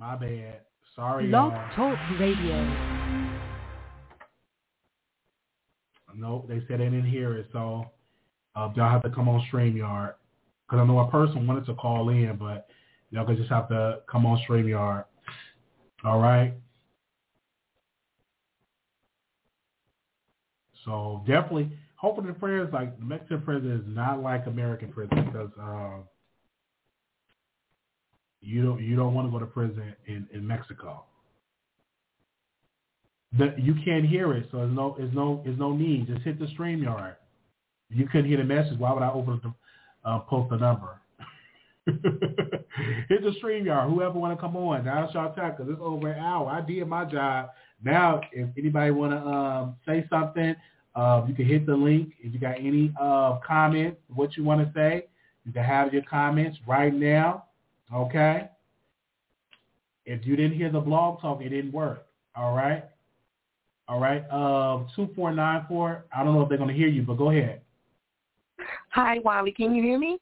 My bad. Sorry. Y'all. Talk Radio. Nope, they said they didn't hear it, so uh, y'all have to come on StreamYard. Because I know a person wanted to call in, but y'all could just have to come on StreamYard. All right? So definitely, hoping the prayers, like, the Mexican prison is not like American prison because uh, you don't you don't want to go to prison in, in Mexico. You can't hear it, so there's no there's no there's no need. Just hit the StreamYard. You couldn't hear the message. Why would I open the uh, post the number? hit the StreamYard. Whoever want to come on, now it's y'all time because it's over an hour. I did my job. Now, if anybody want to um, say something, uh, you can hit the link. If you got any uh, comments, what you want to say, you can have your comments right now. Okay. If you didn't hear the blog talk, it didn't work. All right. All right. Uh, 2494. I don't know if they're going to hear you, but go ahead. Hi, Wally. Can you hear me?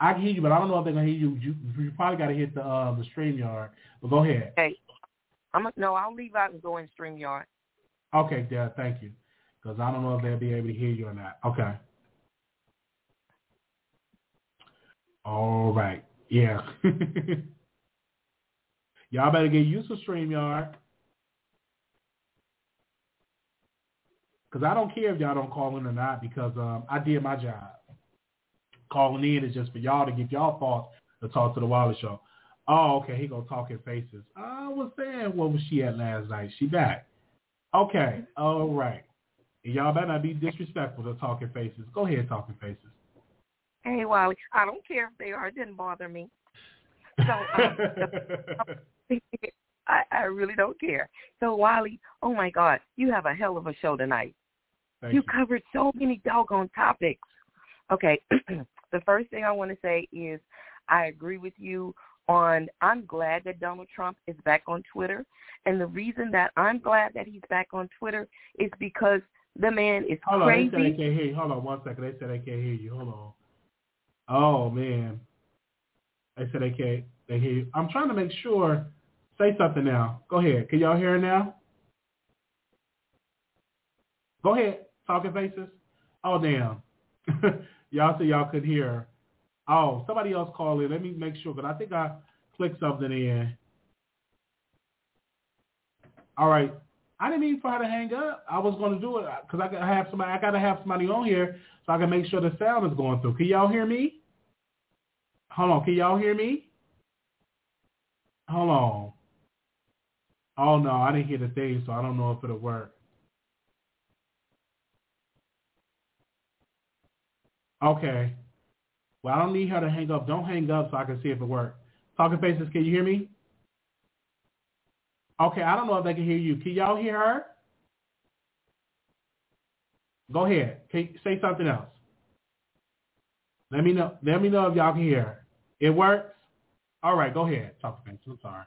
I can hear you, but I don't know if they're going to hear you. You, you probably got to hit the uh, the StreamYard. But go ahead. Hey, I'm a, no. I'll leave out and go in StreamYard. Okay, Dad. Thank you. Because I don't know if they'll be able to hear you or not. Okay. All right. Yeah. Y'all better get used to StreamYard. Because I don't care if y'all don't call in or not because um, I did my job. Calling in is just for y'all to get y'all thoughts to talk to the Wiley Show. Oh, okay. He gonna talk in faces. I was saying, what was she at last night? She back. Okay. All right. Y'all better not be disrespectful to talking faces. Go ahead, talking faces. Hey, Wally. I don't care if they are. It didn't bother me. So um, I, I really don't care. So Wally, oh my God, you have a hell of a show tonight. You you. covered so many doggone topics. Okay, the first thing I want to say is I agree with you on I'm glad that Donald Trump is back on Twitter. And the reason that I'm glad that he's back on Twitter is because the man is Hold on, they said they can't hear you. Hold on one second. They said they can't hear you. Hold on. Oh man. They said they can't they hear you. I'm trying to make sure. Say something now. Go ahead. Can y'all hear now? Go ahead. Talking faces. Oh damn. y'all said y'all could hear. Oh, somebody else called in. Let me make sure because I think I clicked something in. All right. I didn't mean for her to hang up. I was going to do it because I gotta have somebody. I gotta have somebody on here so I can make sure the sound is going through. Can y'all hear me? Hold on. Can y'all hear me? Hold on. Oh no, I didn't hear the thing, so I don't know if it'll work. Okay. Well, I don't need her to hang up. Don't hang up so I can see if it works. Talking faces, can you hear me? Okay, I don't know if they can hear you. Can y'all hear her? Go ahead. Can say something else? Let me know. Let me know if y'all can hear. It works. All right, go ahead. Talk to faces. I'm sorry.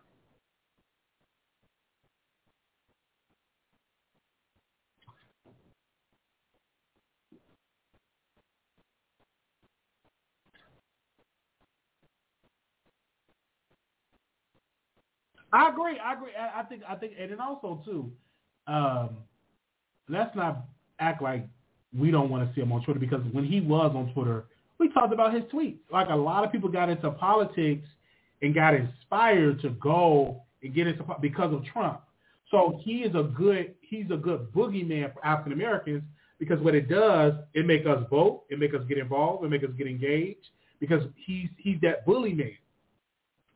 I agree. I agree. I, I think. I think, and then also too, um, let's not act like we don't want to see him on Twitter because when he was on Twitter, we talked about his tweets. Like a lot of people got into politics and got inspired to go and get into because of Trump. So he is a good. He's a good boogeyman for African Americans because what it does, it make us vote, it make us get involved, it make us get engaged because he's he's that bully man,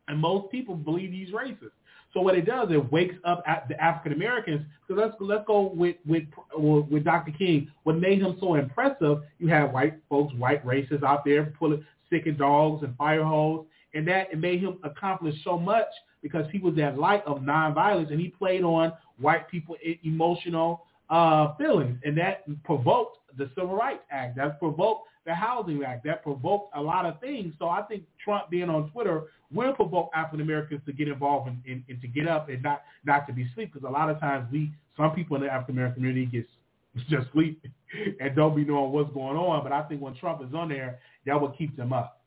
and most people believe he's racist. So what it does, it wakes up the African Americans. So let's let's go with with with Dr. King. What made him so impressive? You have white folks, white racists out there pulling sicking dogs and fire hose, and that it made him accomplish so much because he was that light of nonviolence, and he played on white people emotional uh, feelings, and that provoked the Civil Rights Act. That provoked the Housing Act. That provoked a lot of things. So I think Trump being on Twitter will provoke African Americans to get involved and, and, and, to get up and not not to be asleep because a lot of times we some people in the African American community get just sleep and don't be knowing what's going on. But I think when Trump is on there, that will keep them up.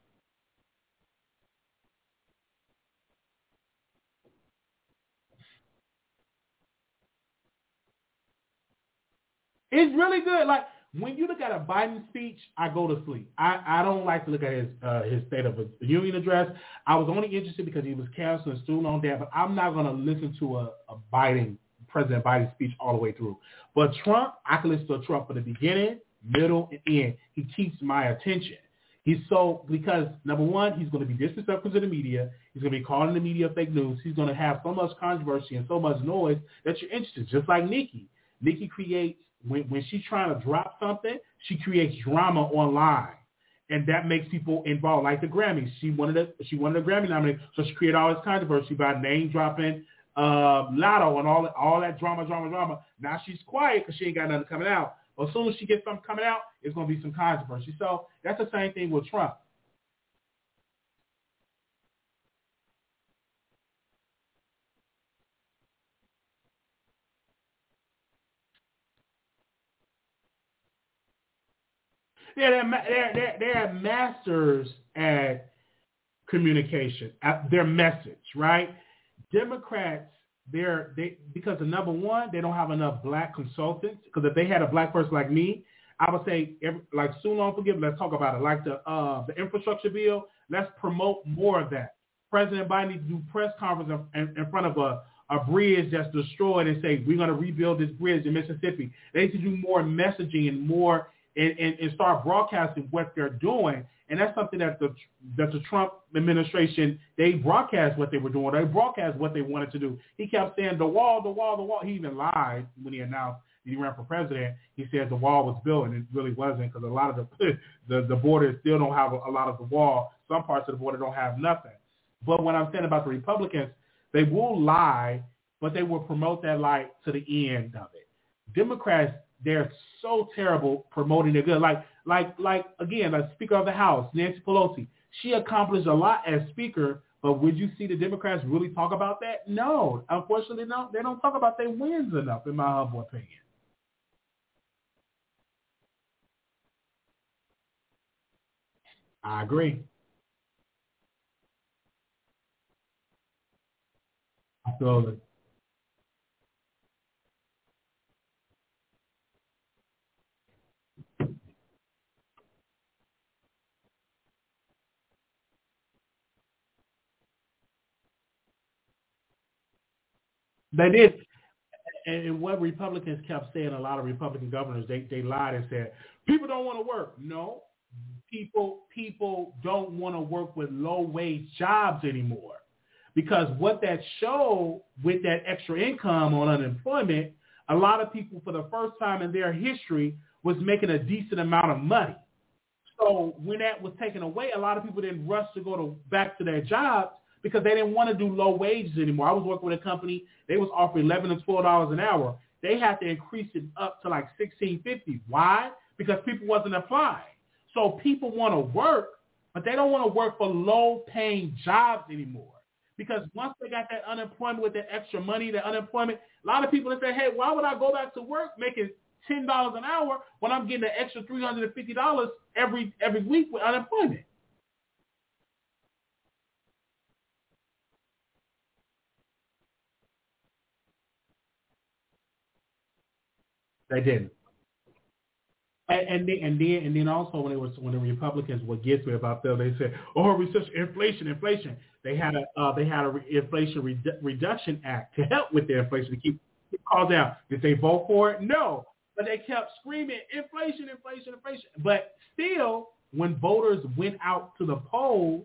It's really good. Like when you look at a Biden speech, I go to sleep. I, I don't like to look at his uh, his State of the Union address. I was only interested because he was canceling student loan debt, but I'm not going to listen to a, a Biden President Biden speech all the way through. But Trump, I can listen to Trump from the beginning, middle, and end. He keeps my attention. He's so because number one, he's going to be disrespectful to the media. He's going to be calling the media fake news. He's going to have so much controversy and so much noise that you're interested. Just like Nikki, Nikki creates when when she's trying to drop something, she creates drama online, and that makes people involved. Like the Grammys, she wanted a she wanted a Grammy nomination, so she created all this controversy by name dropping uh, Latto and all all that drama, drama, drama. Now she's quiet because she ain't got nothing coming out. But as soon as she gets something coming out, it's going to be some controversy. So that's the same thing with Trump. Yeah, they're, they're, they're, they're masters at communication, at their message, right? Democrats, they're they because the number one, they don't have enough black consultants. Because if they had a black person like me, I would say every, like soon long forgive. Let's talk about it. Like the uh, the infrastructure bill, let's promote more of that. President Biden needs to do press conference in, in front of a a bridge that's destroyed and say we're going to rebuild this bridge in Mississippi. They need to do more messaging and more and, and, and start broadcasting what they're doing. And that's something that the that the Trump administration they broadcast what they were doing. They broadcast what they wanted to do. He kept saying the wall, the wall, the wall. He even lied when he announced he ran for president. He said the wall was built, and it really wasn't because a lot of the the, the border still don't have a, a lot of the wall. Some parts of the border don't have nothing. But what I'm saying about the Republicans, they will lie, but they will promote that lie to the end of it. Democrats they're so terrible promoting their good. Like, like, like again, like Speaker of the House, Nancy Pelosi. She accomplished a lot as Speaker, but would you see the Democrats really talk about that? No, unfortunately, no. They don't talk about their wins enough, in my humble opinion. I agree. Absolutely. They did. And what Republicans kept saying, a lot of Republican governors, they, they lied and said, people don't want to work. No, people people don't want to work with low wage jobs anymore. Because what that showed with that extra income on unemployment, a lot of people for the first time in their history was making a decent amount of money. So when that was taken away, a lot of people didn't rush to go to back to their jobs because they didn't want to do low wages anymore. I was working with a company; they was offering eleven twelve dollars an hour. They had to increase it up to like sixteen fifty. Why? Because people wasn't applying. So people want to work, but they don't want to work for low paying jobs anymore. Because once they got that unemployment with that extra money, that unemployment, a lot of people they say, hey, why would I go back to work making ten dollars an hour when I'm getting an extra three hundred and fifty dollars every every week with unemployment? They didn't. And, and then and then and then also when it was when the Republicans what gets me about them they said oh recession inflation inflation. They had a uh, they had a re- inflation redu- reduction act to help with the inflation to keep it called down. Did they vote for it? No. But they kept screaming inflation inflation inflation. But still when voters went out to the polls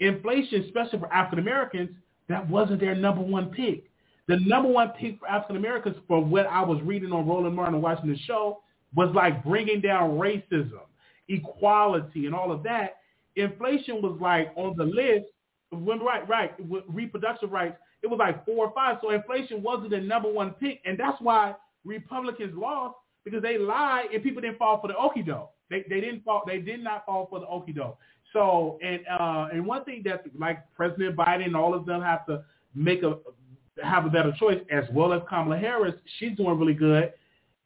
inflation especially for African Americans that wasn't their number one pick the number one pick for African Americans, for what I was reading on Roland Martin and watching the show, was like bringing down racism, equality, and all of that. Inflation was like on the list. When right, right, reproductive rights, it was like four or five. So inflation wasn't the number one pick, and that's why Republicans lost because they lied and people didn't fall for the okie doke. They they didn't fall. They did not fall for the okie doke. So and uh, and one thing that like President Biden and all of them have to make a have a better choice, as well as Kamala Harris. She's doing really good.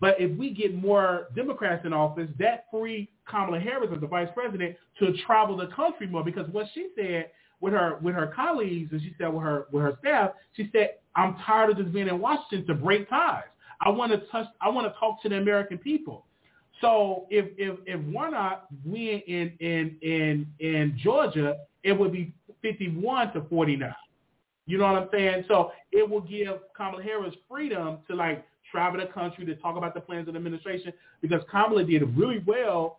But if we get more Democrats in office, that free Kamala Harris as the vice president to travel the country more. Because what she said with her with her colleagues, and she said with her with her staff, she said, "I'm tired of just being in Washington to break ties. I want to touch. I want to talk to the American people. So if if if we're Warnock win in in in in Georgia, it would be 51 to 49. You know what I'm saying? So it will give Kamala Harris freedom to like travel the country to talk about the plans of the administration because Kamala did really well.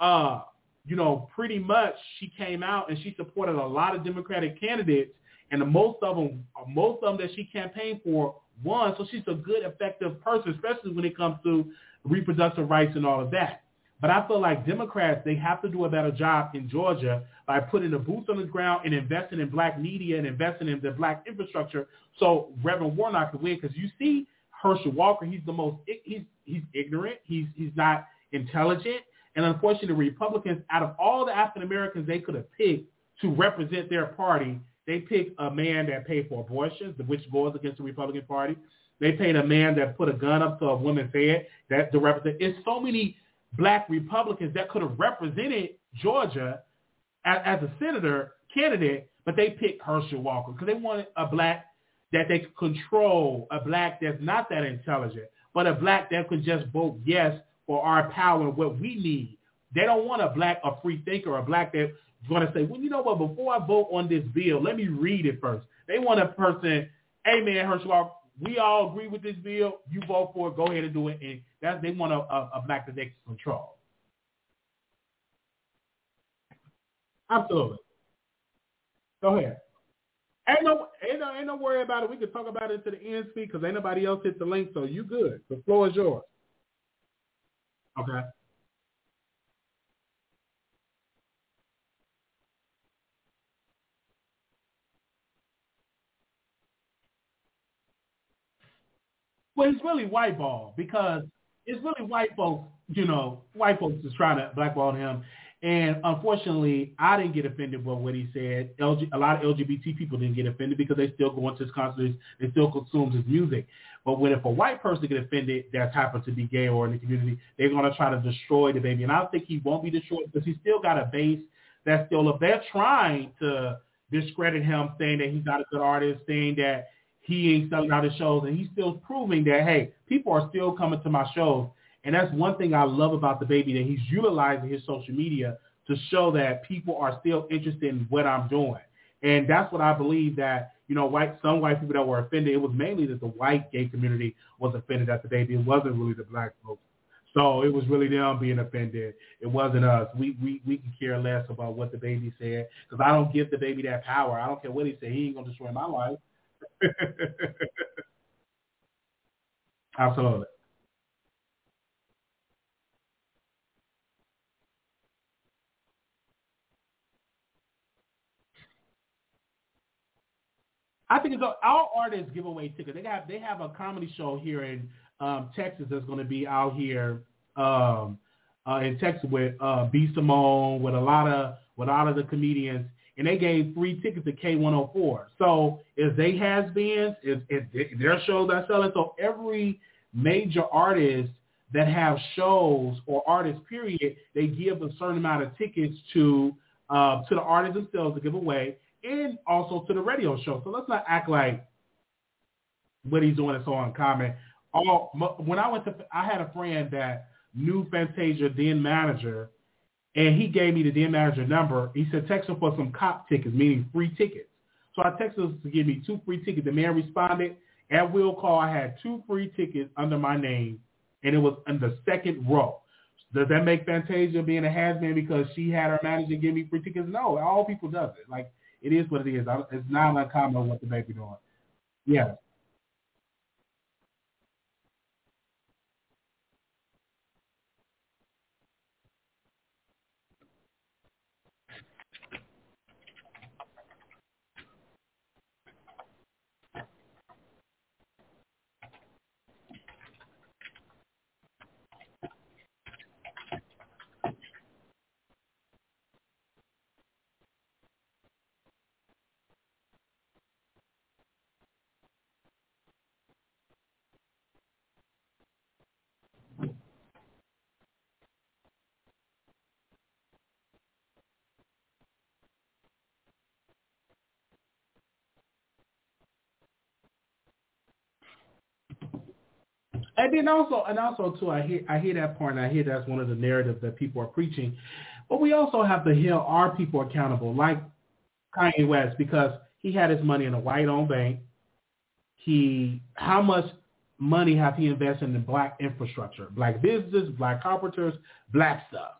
Uh, you know, pretty much she came out and she supported a lot of Democratic candidates, and the most of them, most of them that she campaigned for won. So she's a good, effective person, especially when it comes to reproductive rights and all of that. But I feel like Democrats, they have to do a better job in Georgia by putting the boots on the ground and investing in black media and investing in the black infrastructure so Reverend Warnock can win. Because you see Herschel Walker, he's the most, he's, he's ignorant. He's, he's not intelligent. And unfortunately, Republicans, out of all the African Americans they could have picked to represent their party, they picked a man that paid for abortions, which goes against the Republican Party. They paid a man that put a gun up to a woman's head that to represent. It's so many black Republicans that could have represented Georgia as, as a senator candidate, but they picked Herschel Walker because they wanted a black that they could control, a black that's not that intelligent, but a black that could just vote yes for our power and what we need. They don't want a black, a free thinker, a black that's going to say, well, you know what, before I vote on this bill, let me read it first. They want a person, hey, man, Herschel Walker, we all agree with this bill. You vote for it. Go ahead and do it. And that's they want a, a, a black that they control. Absolutely. Go ahead. Ain't no, ain't no, ain't no worry about it. We can talk about it to the end speed because ain't nobody else hit the link, so you good. The floor is yours. Okay. Well, it's really white ball because it's really white folks, you know, white folks is trying to blackball him. And unfortunately, I didn't get offended by what he said. LG, a lot of LGBT people didn't get offended because they still go into his concerts, they still consume his music. But when if a white person get offended that's happened to be gay or in the community, they're going to try to destroy the baby. And I think he won't be destroyed because he's still got a base that's still up. They're trying to discredit him, saying that he's not a good artist, saying that he ain't selling out his shows, and he's still proving that hey, people are still coming to my shows, and that's one thing I love about the baby that he's utilizing his social media to show that people are still interested in what I'm doing, and that's what I believe that you know white some white people that were offended. It was mainly that the white gay community was offended at the baby. It wasn't really the black folks. So it was really them being offended. It wasn't us. We we we can care less about what the baby said because I don't give the baby that power. I don't care what he said. He ain't gonna destroy my life. Absolutely. I think it's all artists give away tickets. They have they have a comedy show here in um, Texas that's going to be out here um, uh, in Texas with uh, B Simone, with a lot of with a lot of the comedians, and they gave free tickets to K104. So if they has been, if, if their shows are selling, so every major artist that have shows or artists, period, they give a certain amount of tickets to uh, to the artists themselves to give away, and also to the radio show. So let's not act like what he's doing is so uncommon. All when I went to, I had a friend that knew Fantasia then manager, and he gave me the den manager number. He said, text him for some cop tickets, meaning free tickets. So I texted him to give me two free tickets. The man responded. At will call, I had two free tickets under my name, and it was in the second row. Does that make Fantasia being a has-been because she had her manager give me free tickets? No, all people does it. Like, it is what it is. I, It's not uncommon what the baby doing. Yeah. Then also, and also too, I hear I hear that part, and I hear that's one of the narratives that people are preaching. But we also have to hold our people accountable, like Kanye West, because he had his money in a white-owned bank. He, how much money have he invested in black infrastructure, black businesses, black carpenters, black stuff?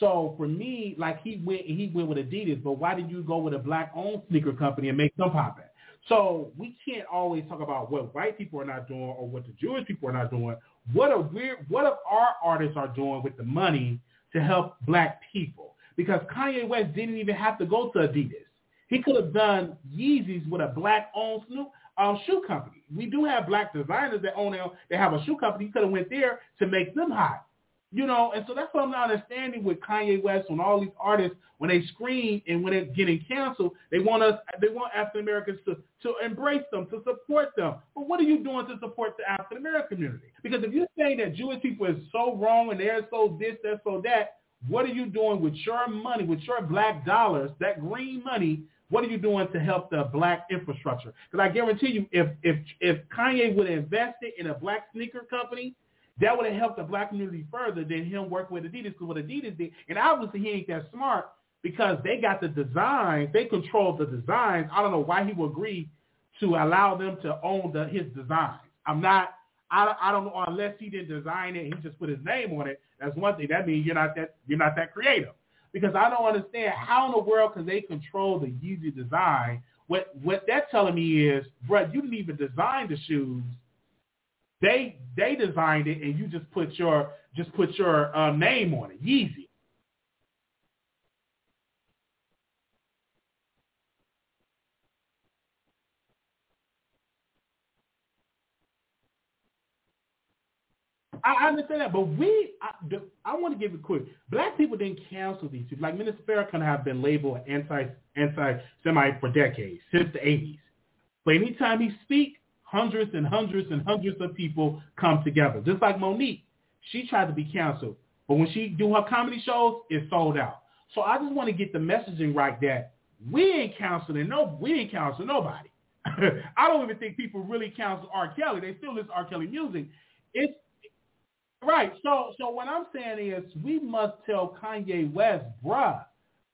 So for me, like he went, he went with Adidas, but why did you go with a black-owned sneaker company and make them pop it? So we can't always talk about what white people are not doing or what the Jewish people are not doing. What are we, what are our artists are doing with the money to help black people? Because Kanye West didn't even have to go to Adidas. He could have done Yeezys with a black-owned Snoop, um, shoe company. We do have black designers that own them. They have a shoe company. He could have went there to make them hot. You know, and so that's what I'm not understanding with Kanye West and all these artists when they scream and when they're getting canceled, they want us, they want African Americans to to embrace them, to support them. But what are you doing to support the African American community? Because if you're saying that Jewish people is so wrong and they're so this, they're so that, what are you doing with your money, with your black dollars, that green money? What are you doing to help the black infrastructure? Because I guarantee you, if if if Kanye would have invested in a black sneaker company that would have helped the black community further than him working with Adidas because what Adidas did, and obviously he ain't that smart because they got the designs, they control the designs. I don't know why he would agree to allow them to own the, his designs. I'm not, I, I don't know unless he didn't design it, he just put his name on it. That's one thing. That means you're not that you're not that creative because I don't understand how in the world can they control the Yeezy design. What what that's telling me is, bro, you didn't even design the shoes they they designed it, and you just put your just put your uh, name on it, Yeezy. I understand that, but we, I, I want to give it quick. Black people didn't cancel these people. Like Minister Farrakhan have been labeled anti anti Semite for decades, since the 80s. But anytime he speak, hundreds and hundreds and hundreds of people come together. Just like Mo'Nique, she tried to be canceled, but when she do her comedy shows, it sold out. So I just want to get the messaging right that we ain't counseling no, we ain't counseling nobody. I don't even think people really counsel R. Kelly. They still listen to R. Kelly music. It's right. So so what I'm saying is we must tell Kanye West, bruh,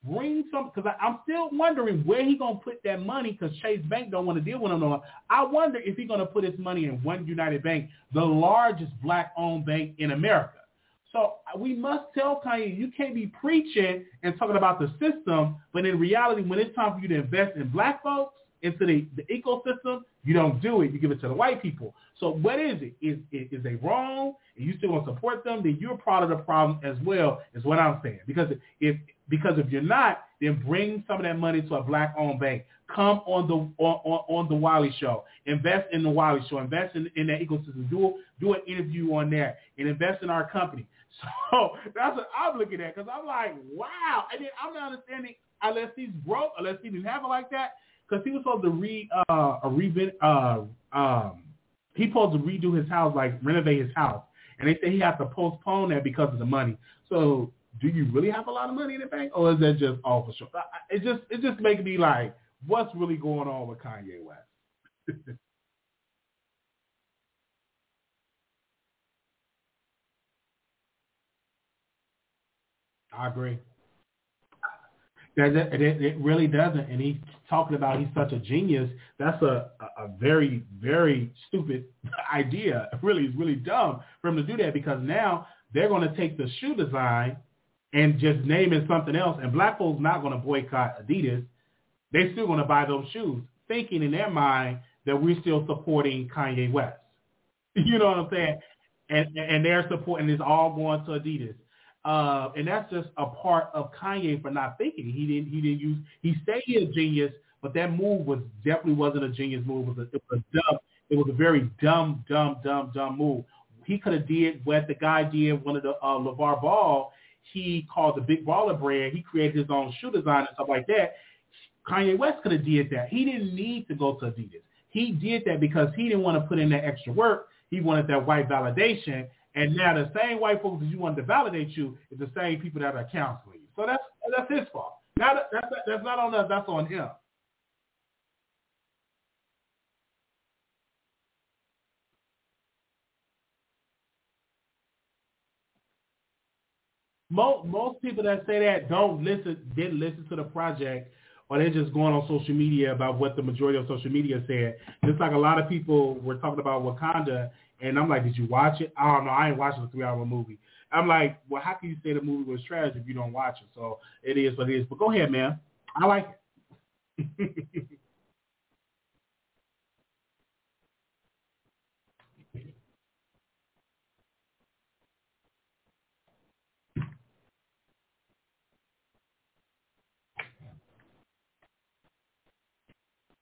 Bring some, because I'm still wondering where he gonna put that money. Because Chase Bank don't want to deal with him no more. I wonder if he's gonna put his money in OneUnited Bank, the largest black-owned bank in America. So uh, we must tell Kanye, you can't be preaching and talking about the system, but in reality, when it's time for you to invest in black folks into the, the ecosystem, you don't do it. You give it to the white people. So what is it? Is, is they wrong and you still want to support them, then you're part of the problem as well, is what I'm saying. Because if because if you're not, then bring some of that money to a black-owned bank. Come on the on, on, on the Wiley Show. Invest in the Wiley Show. Invest in, in that ecosystem. Do do an interview on there and invest in our company. So that's what I'm looking at because I'm like, wow. And then I'm not understanding unless he's broke, unless he didn't have it like that, because he was supposed to re uh a revent uh um he supposed to redo his house like renovate his house, and they say he had to postpone that because of the money. So do you really have a lot of money in the bank, or is that just all for show? It just it just makes me like, what's really going on with Kanye West? I agree. It, it really doesn't. And he's talking about he's such a genius. That's a, a, a very, very stupid idea. Really, it's really dumb for him to do that because now they're going to take the shoe design and just naming something else. And black folks not going to boycott Adidas. They're still going to buy those shoes, thinking in their mind that we're still supporting Kanye West. You know what I'm saying? And and they're supporting this all going to Adidas. Uh, and that's just a part of Kanye for not thinking. He didn't he didn't use he said he a genius, but that move was definitely wasn't a genius move. It was a, it was a dumb it was a very dumb, dumb, dumb, dumb move. He could have did what the guy did one of the uh, LaVar Ball he called the Big Baller brand. He created his own shoe design and stuff like that. Kanye West could have did that. He didn't need to go to Adidas. He did that because he didn't want to put in that extra work. He wanted that white validation. And now the same white folks that you wanted to validate you is the same people that are counseling you. So that's that's his fault. Not, that's, that's not on us. That's on him. Most most people that say that don't listen didn't listen to the project or they're just going on social media about what the majority of social media said. Just like a lot of people were talking about Wakanda, and I'm like, did you watch it? I don't know. I ain't watching a three-hour movie. I'm like, well, how can you say the movie was trash if you don't watch it? So it is what it is. But go ahead, man. I like it.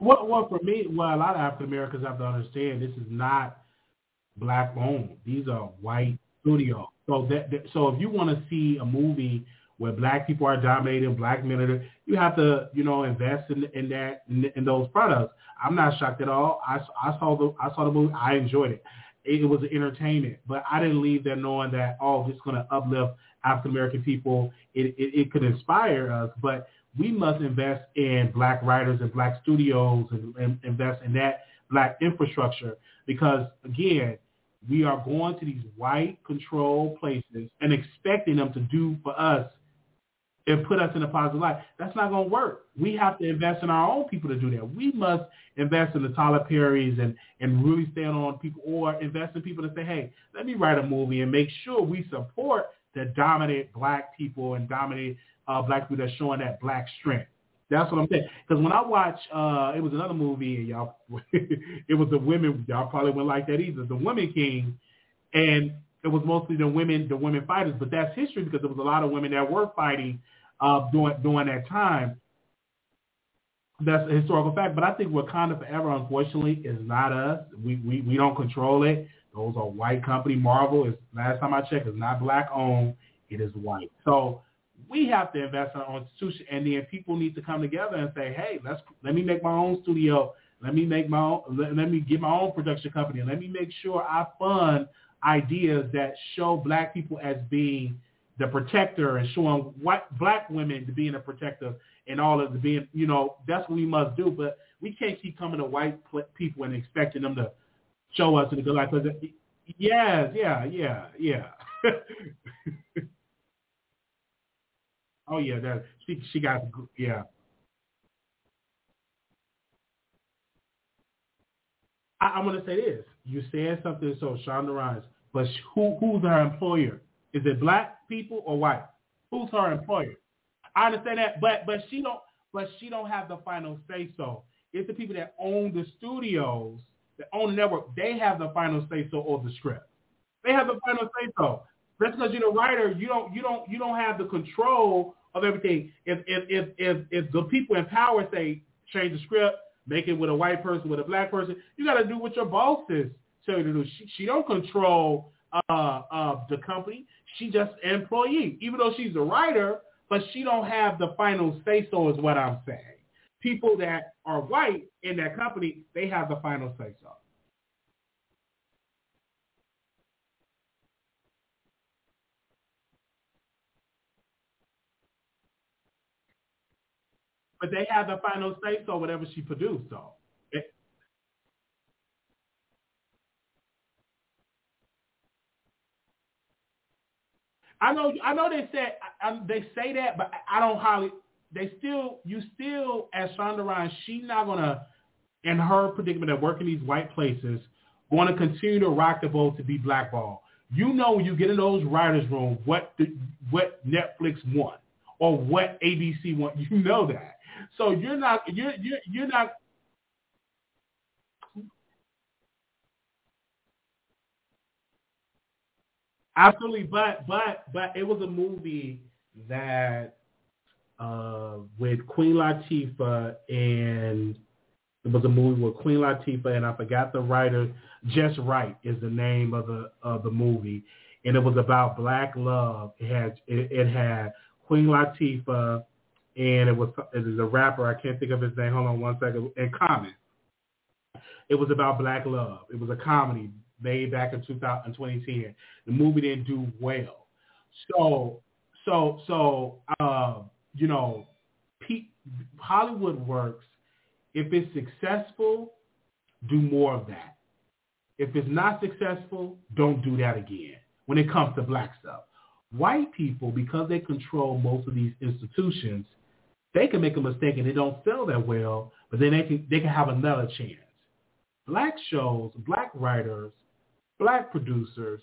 Well, well, for me, well, a lot of African Americans have to understand this is not black owned. These are white studios. So that, that so if you want to see a movie where black people are dominating, black men are, you have to, you know, invest in in that in, in those products. I'm not shocked at all. I, I saw the I saw the movie. I enjoyed it. It, it was entertainment, but I didn't leave there knowing that oh, is going to uplift African American people. It, it it could inspire us, but we must invest in black writers and black studios and, and invest in that black infrastructure because again, we are going to these white controlled places and expecting them to do for us and put us in a positive light. That's not going to work. We have to invest in our own people to do that. We must invest in the Tyler Perrys and, and really stand on people or invest in people to say, hey, let me write a movie and make sure we support the dominant black people and dominant uh, black people that's showing that black strength. That's what I'm saying. Because when I watch, uh, it was another movie, and y'all, it was the women. Y'all probably wouldn't like that either. The Women King, and it was mostly the women, the women fighters. But that's history because there was a lot of women that were fighting uh, during during that time. That's a historical fact. But I think Wakanda Forever, unfortunately, is not us. We we we don't control it. Those are white company. Marvel is last time I checked, is not black owned. It is white. So we have to invest in our institution, and then people need to come together and say, hey, let's let me make my own studio. Let me make my own. Let, let me get my own production company. Let me make sure I fund ideas that show black people as being the protector and showing white black women to being a protector and all of the being, you know, that's what we must do. But we can't keep coming to white people and expecting them to show us in a good light. Yes, yeah, yeah, yeah. Oh yeah, that she she got yeah. I, I'm gonna say this. You said something so Shonda Rhimes, but who who's her employer? Is it black people or white? Who's her employer? I understand that, but but she don't but she don't have the final say so. It's the people that own the studios, that own the network, they have the final say so over the script. They have the final say so. Just because you're the writer, you don't you don't you don't have the control of everything. If if if if, if the people in power say change the script, make it with a white person, with a black person, you got to do what your bosses tell you to do. She, she don't control uh, uh, the company. She just employee, even though she's a writer, but she don't have the final say. So is what I'm saying. People that are white in that company, they have the final say so. But they have the final say so whatever she produced though. I know, I know they said I, they say that, but I don't highly. They still, you still, as Shonda Rhimes, she's not gonna, in her predicament of working these white places, going to continue to rock the boat to be blackballed. You know, when you get in those writers' room, what the, what Netflix want or what ABC want. You know that. So you're not you're you're, you're not Absolutely, but but but it was a movie that uh with Queen Latifah and it was a movie with Queen Latifah and I forgot the writer. Just Wright is the name of the of the movie, and it was about black love. It had it, it had Queen Latifah, and it was it was a rapper. I can't think of his name. Hold on one second. And Common. It was about black love. It was a comedy made back in 2000, 2010. The movie didn't do well. So so so uh, you know, Hollywood works. If it's successful, do more of that. If it's not successful, don't do that again when it comes to black stuff. white people, because they control most of these institutions, they can make a mistake and they don't sell that well, but then they can they can have another chance. Black shows, black writers, black producers,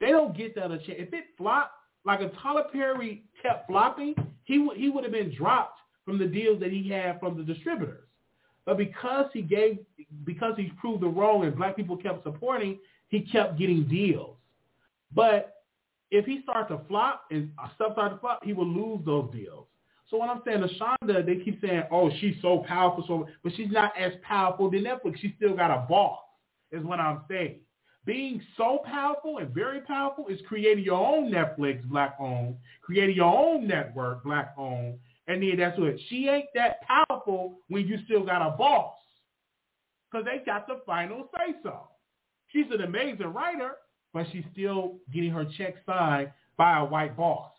they don't get that a chance. If it flopped, like if Tyler Perry kept flopping, he would he would have been dropped from the deals that he had from the distributors. But because he gave, because he proved the wrong and black people kept supporting, he kept getting deals. But if he starts to flop and uh, stuff starts to flop, he will lose those deals. So what I'm saying, LaShonda, they keep saying, oh, she's so powerful, so but she's not as powerful than Netflix. She still got a boss, is what I'm saying. Being so powerful and very powerful is creating your own Netflix black-owned, creating your own network black-owned, and then that's what she ain't that powerful when you still got a boss, because they got the final say-so. She's an amazing writer, but she's still getting her check signed by a white boss.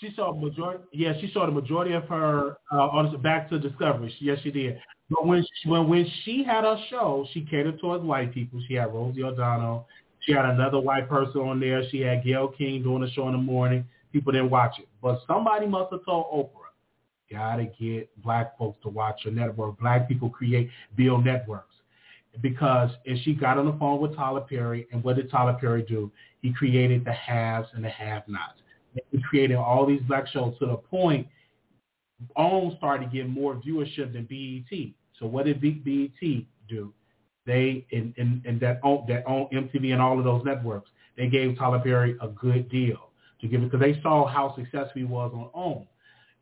She saw majority. Yeah, she saw the majority of her uh, back to Discovery. Yes, she did. But when she, when when she had her show, she catered towards white people. She had Rosie O'Donnell. She had another white person on there. She had Gayle King doing the show in the morning. People didn't watch it, but somebody must have told Oprah, "Gotta get black folks to watch your network. Black people create, build networks." Because and she got on the phone with Tyler Perry, and what did Tyler Perry do? He created the haves and the have-nots and creating all these black shows to the point OWN started getting more viewership than BET. So what did BET do? They and and, and that own that own MTV and all of those networks, they gave Tyler Perry a good deal to give it because they saw how successful he was on OWN.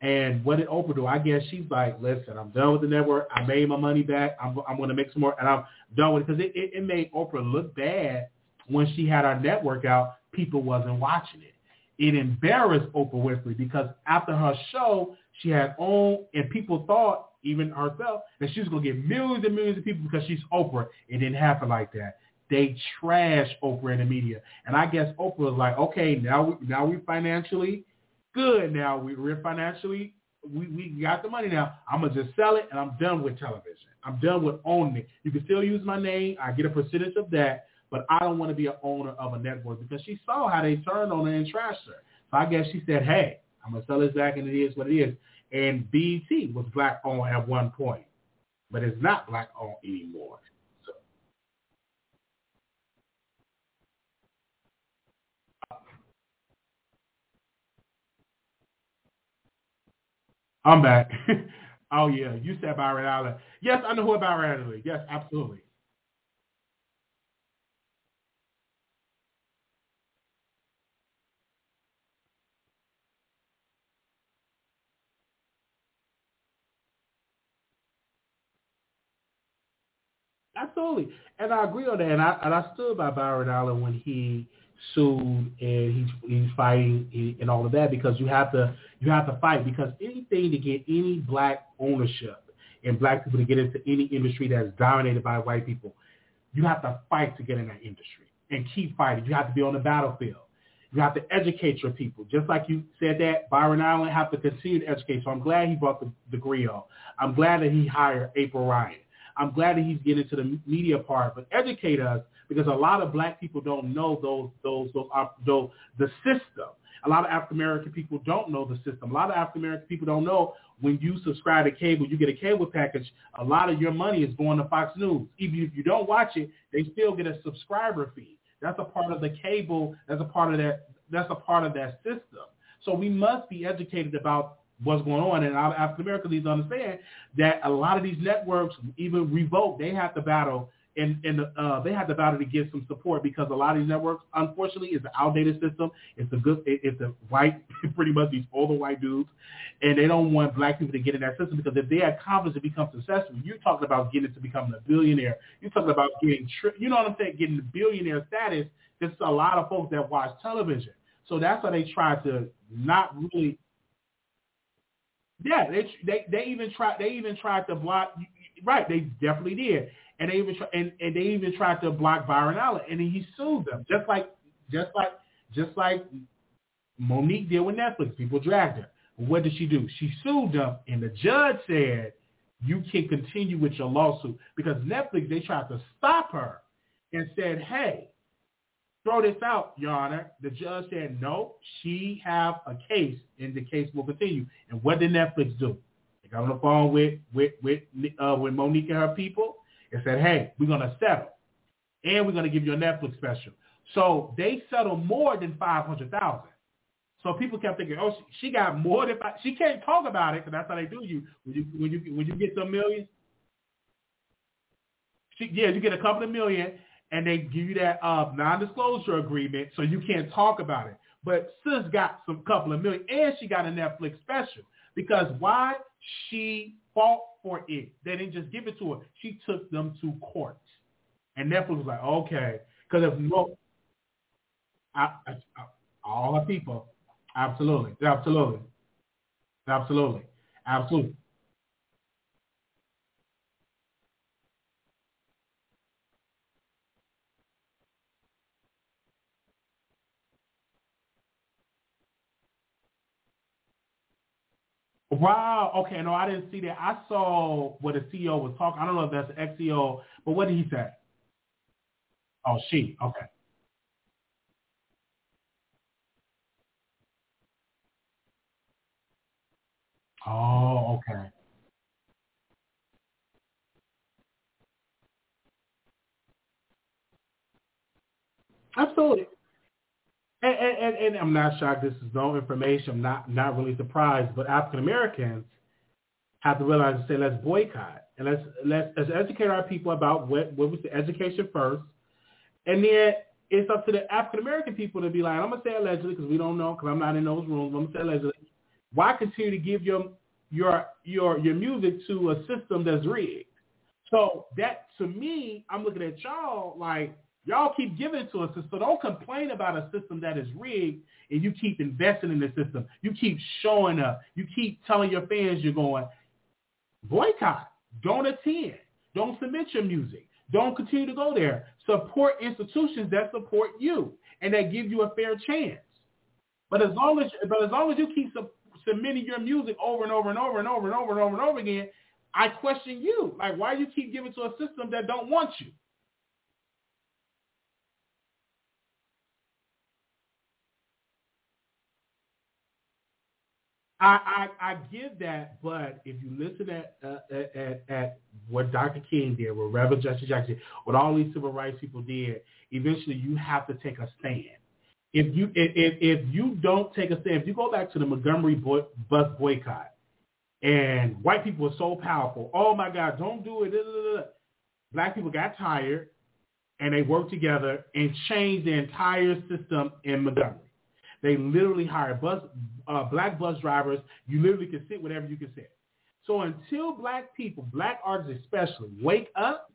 And what did Oprah do? I guess she's like, listen, I'm done with the network. I made my money back. I'm, I'm going to make some more, and I'm done with it because it, it, it made Oprah look bad when she had our network out. People wasn't watching it it embarrassed Oprah Winfrey because after her show, she had OWN, and people thought, even herself, that she was going to get millions and millions of people because she's Oprah. It didn't happen like that. They trashed Oprah in the media. And I guess Oprah was like, okay, now we, now we financially good. Now we, we're financially, we, we got the money now. I'm going to just sell it, and I'm done with television. I'm done with owning it. You can still use my name. I get a percentage of that but I don't want to be an owner of a network because she saw how they turned on her and trashed her. So I guess she said, hey, I'm going to sell this back and it is what it is. And BT was black owned at one point, but it's not black owned anymore. So, I'm back. oh yeah, you said Byron Allen. Yes, I know who Byron Allen is. Yes, absolutely. Absolutely, and I agree on that. And I and I stood by Byron Allen when he sued and he's he's fighting and all of that because you have to you have to fight because anything to get any black ownership and black people to get into any industry that's dominated by white people, you have to fight to get in that industry and keep fighting. You have to be on the battlefield. You have to educate your people. Just like you said that, Byron Allen have to continue to educate. So I'm glad he brought the degree on. I'm glad that he hired April Ryan. I'm glad that he's getting to the media part, but educate us because a lot of black people don't know those those those, uh, those the system. A lot of African American people don't know the system. A lot of African American people don't know when you subscribe to cable, you get a cable package. A lot of your money is going to Fox News. Even if you don't watch it, they still get a subscriber fee. That's a part of the cable. That's a part of that. That's a part of that system. So we must be educated about what's going on. And African Americans need to understand that a lot of these networks, even Revolt, they have to battle and, and uh, they have to battle to get some support because a lot of these networks, unfortunately, is an outdated system. It's a good, it's a white, pretty much these older white dudes, and they don't want black people to get in that system because if they had confidence to become successful, you're talking about getting to becoming a billionaire. You're talking about getting, tri- you know what I'm saying, getting the billionaire status. There's a lot of folks that watch television. So that's why they try to not really yeah, they they they even tried they even tried to block right, they definitely did. And they even and, and they even tried to block Byron Allen and he sued them. Just like just like just like Mo'Nique did with Netflix. People dragged her. What did she do? She sued them, and the judge said you can continue with your lawsuit because Netflix they tried to stop her and said, hey, throw this out, Your Honor. The judge said, no, she have a case, and the case will continue. And what did Netflix do? They got on the phone with with with uh, with Mo'Nique and her people and said, hey, we're gonna settle, and we're gonna give you a Netflix special. So they settled more than five hundred thousand. So people kept thinking, oh, she, got more than five. She can't talk about it because that's how they do you when you when you when you get some millions. She, yeah, you get a couple of million, and they give you that uh, non-disclosure agreement, so you can't talk about it. But sis got some couple of million, and she got a Netflix special because why? She fought for it. They didn't just give it to her. She took them to court, and Netflix was like, okay, because if no, I, I, I, all her people Absolutely. Absolutely. Absolutely. Absolutely. Wow. Okay. No, I didn't see that. I saw what the CEO was talking. I don't know if that's the ex-CEO, but what did he say? Oh, she. Okay. Oh, okay. Absolutely. And, and, and I'm not shocked. This is no information. I'm not not really surprised. But African Americans have to realize and say, let's boycott and let's let's, let's educate our people about what what was the education first, and then it's up to the African American people to be like, I'm gonna say allegedly because we don't know because I'm not in those rooms. I'm gonna say allegedly. Why continue to give your your your your music to a system that's rigged. So that to me, I'm looking at y'all like y'all keep giving to us. So don't complain about a system that is rigged and you keep investing in the system. You keep showing up. You keep telling your fans you're going boycott. Don't attend. Don't submit your music. Don't continue to go there. Support institutions that support you and that give you a fair chance. But as long as but as long as you keep submitting your music over and over and over and over and over and over and over again, I question you. Like, why you keep giving to a system that don't want you? I, I, I get that, but if you listen at, uh, at at what Dr. King did, what Reverend Jesse Jackson, what all these civil rights people did, eventually you have to take a stand if you if if you don't take a stand, if you go back to the Montgomery boy, bus boycott, and white people were so powerful, oh my God, don't do it. Black people got tired, and they worked together and changed the entire system in Montgomery. They literally hire bus uh, black bus drivers. You literally can sit whatever you can sit. So until black people, black artists especially, wake up,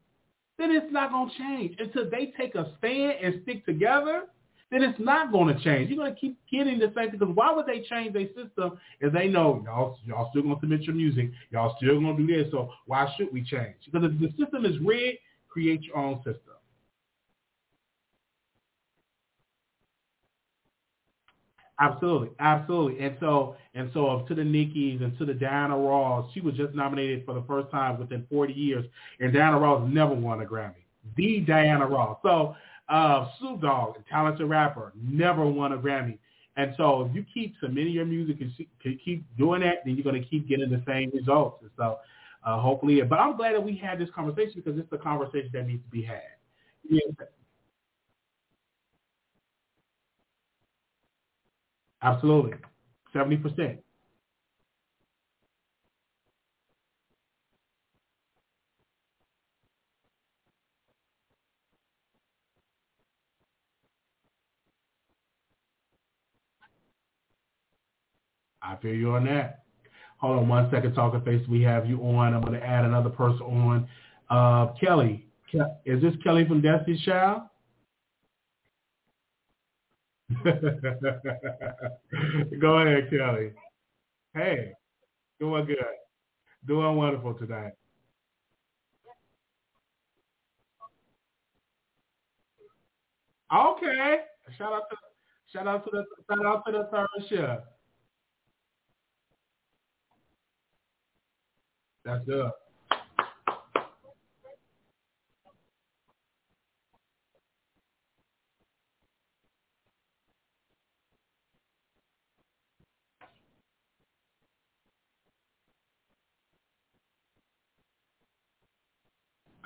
then it's not going to change. Until they take a stand and stick together, then it's not going to change. You're going to keep getting the same thing because why would they change their system if they know y'all y'all still going to submit your music, y'all still going to do this, so why should we change? Because if the system is rigged, create your own system. Absolutely, absolutely. And so and so to the Nickies and to the Diana Ross, she was just nominated for the first time within 40 years, and Diana Ross never won a Grammy. The Diana Ross. So uh, Snoop Dogg, talented rapper, never won a Grammy. And so if you keep submitting your music and keep doing that, then you're going to keep getting the same results. And so uh, hopefully, but I'm glad that we had this conversation because it's a conversation that needs to be had. Yeah. Absolutely. 70%. I feel you on that. Hold on one second, Talking Face. We have you on. I'm going to add another person on. Uh, Kelly. Is this Kelly from Destiny's Child? Go ahead, Kelly. Hey, doing good. Doing wonderful tonight. Okay. Shout out to Shout out to the shout out to the third shift. That's good.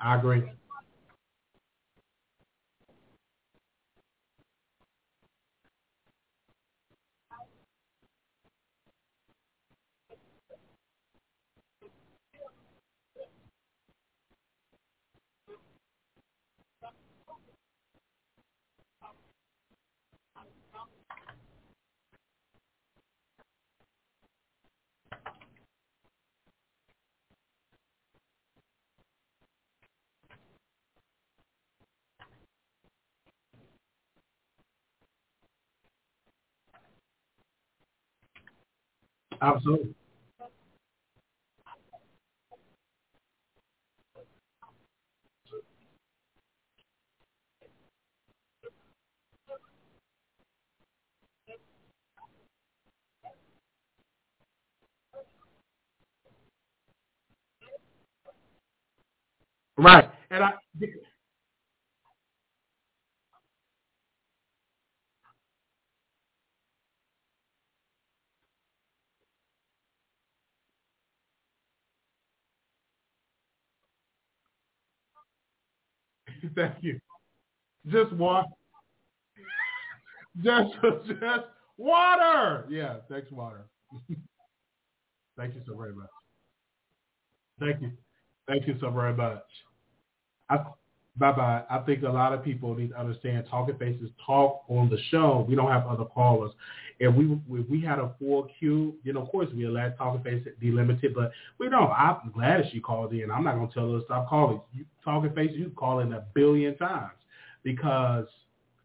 I agree. Absolutely. Right. And I Thank you. Just water. Just, just water. Yeah, thanks, water. Thank you so very much. Thank you. Thank you so very much. I, bye-bye. I think a lot of people need to understand Talking Faces talk on the show. We don't have other callers. If we if we had a full queue, you know, of course we let Talking Faces be limited, but we don't. I'm glad that she called in. I'm not to tell her to stop calling. You, Talking Faces, you call in a billion times because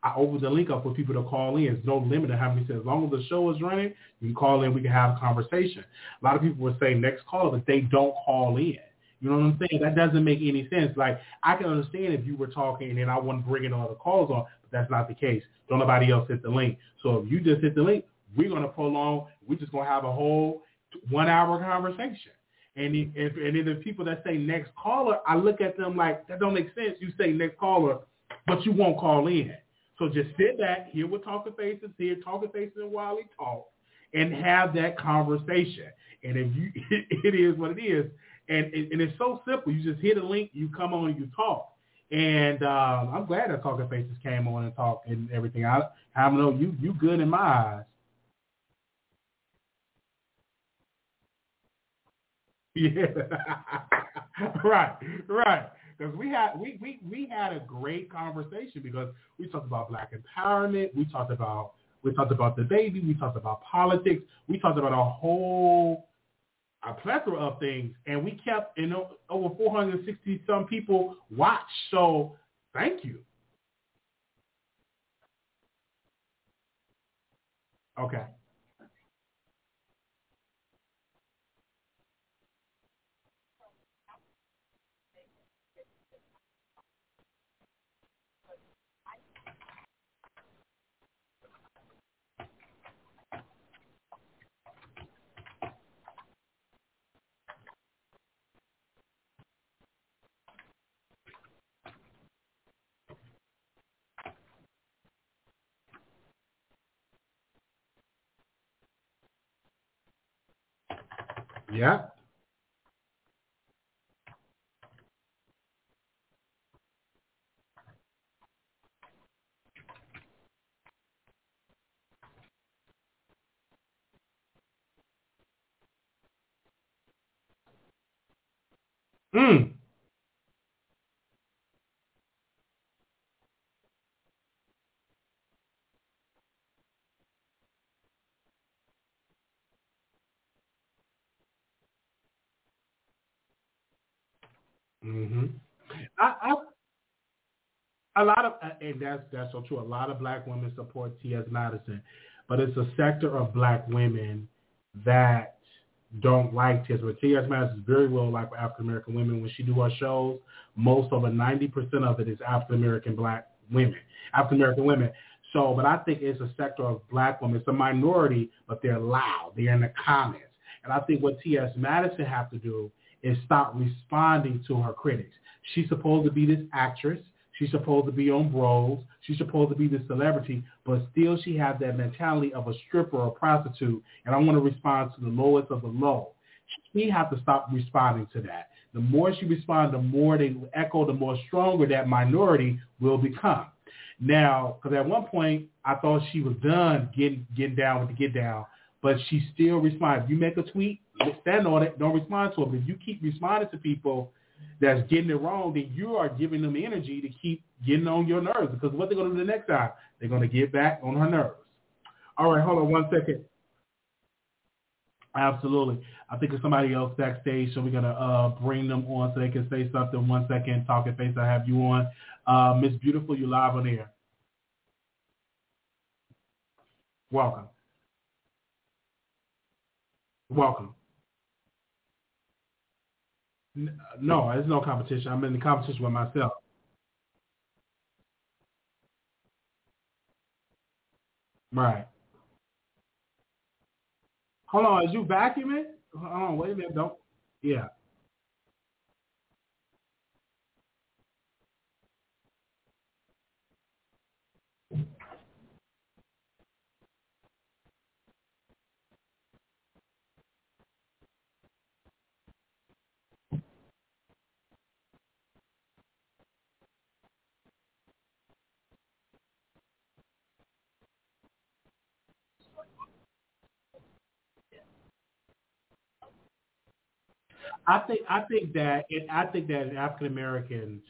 I opened the link up for people to call in. There's no limit to how many. As long as the show is running, you can call in. We can have a conversation. A lot of people will say next call, but they don't call in. You know what I'm saying? That doesn't make any sense. Like I can understand if you were talking and I wasn't bringing all the calls on, that's not the case. Don't nobody else hit the link. So if you just hit the link, we're gonna prolong. We're just gonna have a whole one hour conversation. And if and then the people that say next caller, I look at them like that don't make sense. You say next caller, but you won't call in. So just sit back, hear what Talking Faces, hear Talking Faces and Wiley talk, and have that conversation. And if you, it is what it is. And, and it's so simple. You just hit a link, you come on you talk. And um, I'm glad that Talking Faces came on and talked and everything. I, I know you you good in my eyes. Yeah. right, right. Because we had we, we we had a great conversation because we talked about black empowerment, we talked about we talked about the baby, we talked about politics, we talked about a whole a plethora of things, and we kept you know over 460 some people watch. So thank you. Okay. Yeah. Mm. Mhm. I, I a lot of and that's that's so true. A lot of black women support T.S. Madison, but it's a sector of black women that don't like T.S. But T.S. Madison is very well liked by African American women. When she do her shows, most it, ninety percent of it is African American black women, African American women. So, but I think it's a sector of black women. It's a minority, but they're loud. They're in the comments. And I think what T.S. Madison have to do is stop responding to her critics. She's supposed to be this actress. She's supposed to be on Bros. She's supposed to be this celebrity, but still she has that mentality of a stripper or prostitute. And I want to respond to the lowest of the low. She have to stop responding to that. The more she responds, the more they echo, the more stronger that minority will become. Now, because at one point I thought she was done getting getting down with the get down, but she still responds. You make a tweet, stand on it. Don't respond to it. But if you keep responding to people that's getting it wrong, then you are giving them energy to keep getting on your nerves. Because what they're going to do the next time, they're going to get back on her nerves. All right, hold on one second. Absolutely. I think it's somebody else backstage, so we're going to uh, bring them on so they can say something. One second, talking face, I have you on. Uh, Miss Beautiful, you live on air. Welcome. Welcome. No, there's no competition. I'm in the competition with myself. Right. Hold on, is you vacuuming? Hold on, wait a minute. Don't. Yeah. I think I think that it, I think that African Americans,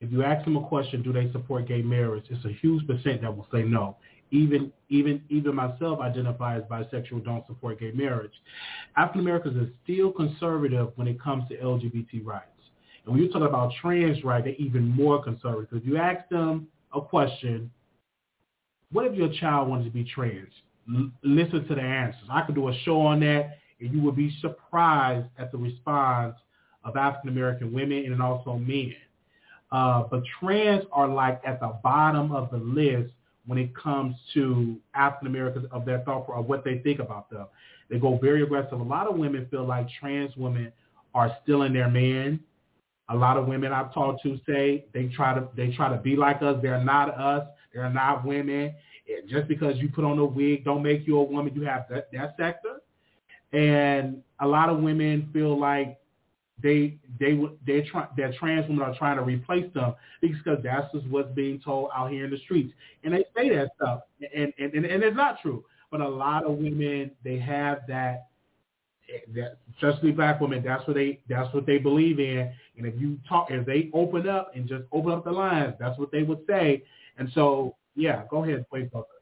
if you ask them a question, do they support gay marriage? It's a huge percent that will say no. Even even even myself identify as bisexual, don't support gay marriage. African Americans are still conservative when it comes to LGBT rights. And when you talk about trans rights, they're even more conservative. If you ask them a question, what if your child wanted to be trans? L- listen to the answers. I could do a show on that and you would be surprised at the response of African American women and also men. Uh, but trans are like at the bottom of the list when it comes to African Americans of their thought of what they think about them. They go very aggressive. A lot of women feel like trans women are stealing their man. A lot of women I've talked to say they try to they try to be like us. They're not us. They're not women. just because you put on a wig don't make you a woman. You have that, that sector and a lot of women feel like they they they're trying that trans women are trying to replace them because that's just what's being told out here in the streets, and they say that stuff, and and and, and it's not true. But a lot of women they have that that especially black women that's what they that's what they believe in and if you talk if they open up and just open up the lines that's what they would say and so yeah go ahead please Booker.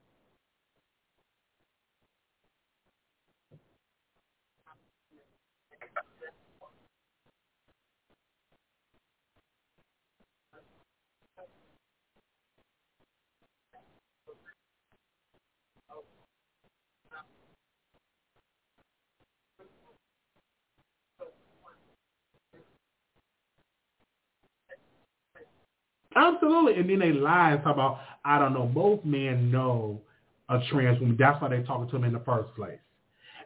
Absolutely. And then they lie and talk about, I don't know, both men know a trans woman. That's why they're talking to him in the first place.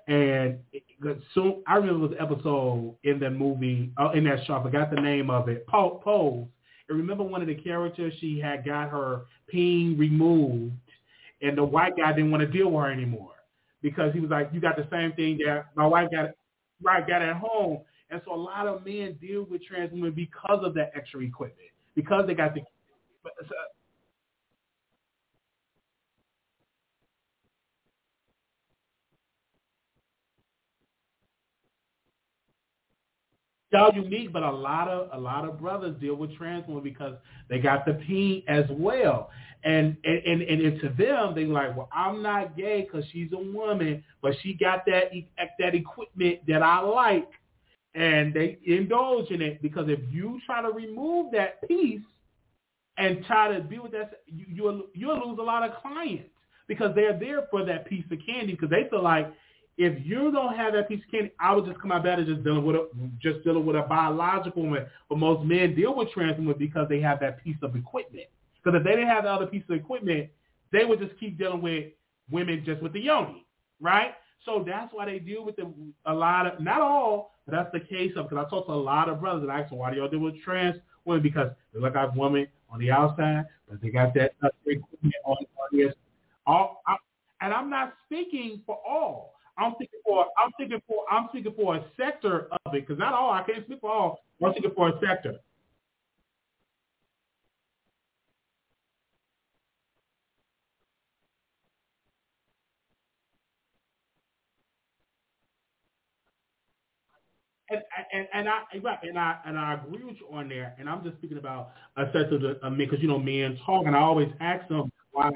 And so I remember the episode in that movie, uh, in that show, I forgot the name of it, Pose. And remember one of the characters, she had got her peen removed, and the white guy didn't want to deal with her anymore because he was like, you got the same thing that my wife got, right, got at home. And so a lot of men deal with trans women because of that extra equipment because they got the. y'all unique, but a lot of a lot of brothers deal with trans women because they got the P as well, and and and, and to them they like, well, I'm not gay because she's a woman, but she got that that equipment that I like, and they indulge in it because if you try to remove that piece and try to be with that, you, you'll you'll lose a lot of clients because they're there for that piece of candy because they feel like if you don't have that piece of candy, I would just come out better just dealing with a just dealing with a biological woman. But most men deal with trans women because they have that piece of equipment. Because if they didn't have the other piece of equipment, they would just keep dealing with women just with the yoni, right? So that's why they deal with the, a lot of, not all, but that's the case of, because I talked to a lot of brothers and I asked them, why do y'all deal with trans women? Because they look like women on the outside, but they got that equipment on, on and I'm not speaking for all. I'm speaking for I'm speaking for I'm speaking for a sector of it because not all I can't speak for all. I'm speaking for a sector. And, and and I and I and I agree with you on there. And I'm just speaking about a sector of I mean, because you know men talk, and I always ask them why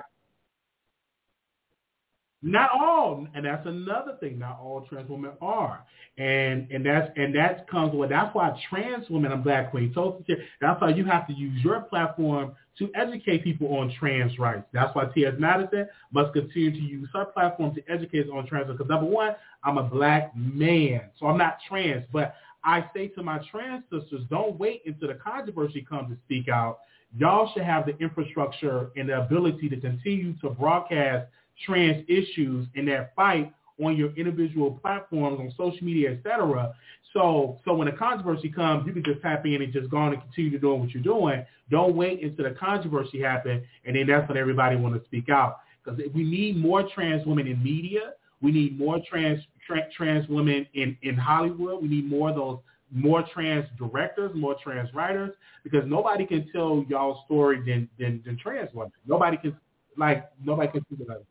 not all, and that's another thing. Not all trans women are, and and that's and that comes with. That's why trans women. I'm Black Queen. So that's why you have to use your platform to educate people on trans rights. That's why T.S. Madison must continue to use her platform to educate us on trans. Because number one, I'm a black man, so I'm not trans. But I say to my trans sisters, don't wait until the controversy comes to speak out. Y'all should have the infrastructure and the ability to continue to broadcast trans issues in that fight on your individual platforms on social media, etc. So, so when a controversy comes, you can just tap in and just go on and continue doing what you're doing. Don't wait until the controversy happens, and then that's when everybody want to speak out. Because we need more trans women in media. We need more trans tra- trans women in in Hollywood. We need more of those more trans directors, more trans writers, because nobody can tell y'all story than than, than trans women. Nobody can like nobody can speak about it.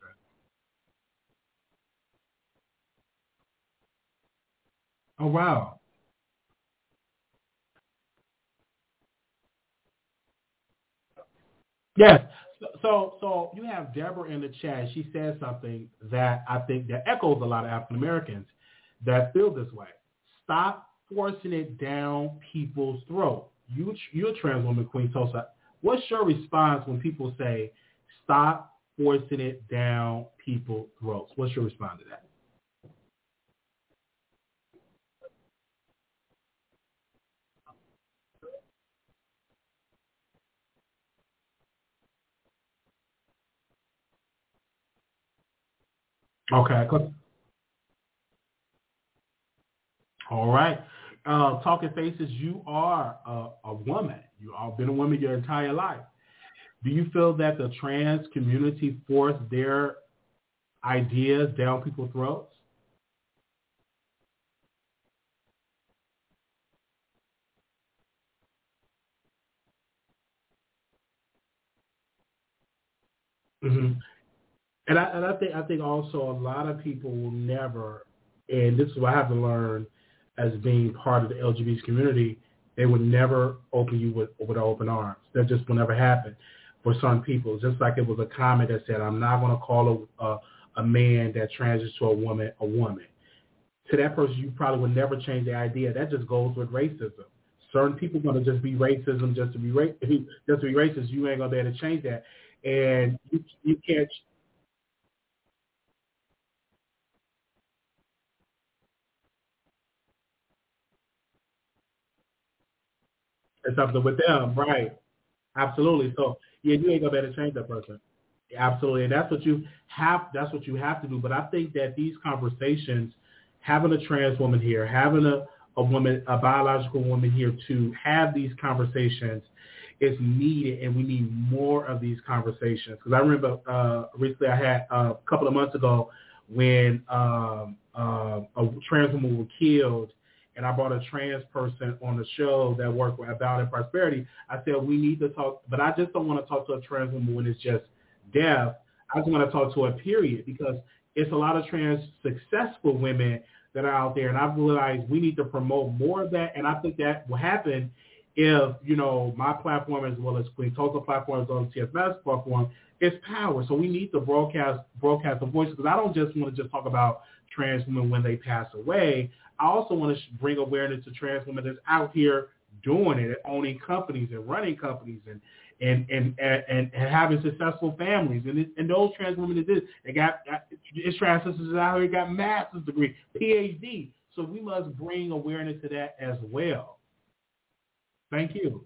Oh wow. Yes. So, so, you have Deborah in the chat. She says something that I think that echoes a lot of African Americans that feel this way. Stop forcing it down people's throat. You, you're a trans woman, Queen Tosa. What's your response when people say, stop forcing it down people's throats? What's your response to that? Okay. All right. Uh, Talking Faces, you are a, a woman. You have been a woman your entire life. Do you feel that the trans community forced their ideas down people's throats? Mm-hmm. And I, and I think I think also a lot of people will never, and this is what I have to learn as being part of the LGBT community, they would never open you with with open arms. That just will never happen for some people. Just like it was a comment that said, "I'm not going to call a, a a man that transitions to a woman a woman." To that person, you probably would never change the idea. That just goes with racism. Certain people are going to just be racism just to be ra- just to be racist. You ain't going to be able to change that, and you you can't It's something with them, right? Absolutely. So yeah, you ain't gonna be able to change that person. Absolutely, and that's what you have. That's what you have to do. But I think that these conversations, having a trans woman here, having a a woman, a biological woman here to have these conversations is needed, and we need more of these conversations. Because I remember uh, recently I had uh, a couple of months ago when um, uh, a trans woman was killed and I brought a trans person on the show that worked with About and Prosperity. I said we need to talk, but I just don't want to talk to a trans woman when it's just death. I just want to talk to a period because it's a lot of trans successful women that are out there, and I've realized we need to promote more of that. And I think that will happen if you know my platform as well as Queen Tosa platform as well as TSMS platform is power. So we need to broadcast broadcast the voices because I don't just want to just talk about trans women when they pass away. I also want to bring awareness to trans women that's out here doing it, owning companies and running companies and and and and, and having successful families. And it, and those trans women that did, they got uh, it's trans sisters out here got master's degree, PhD. So we must bring awareness to that as well. Thank you.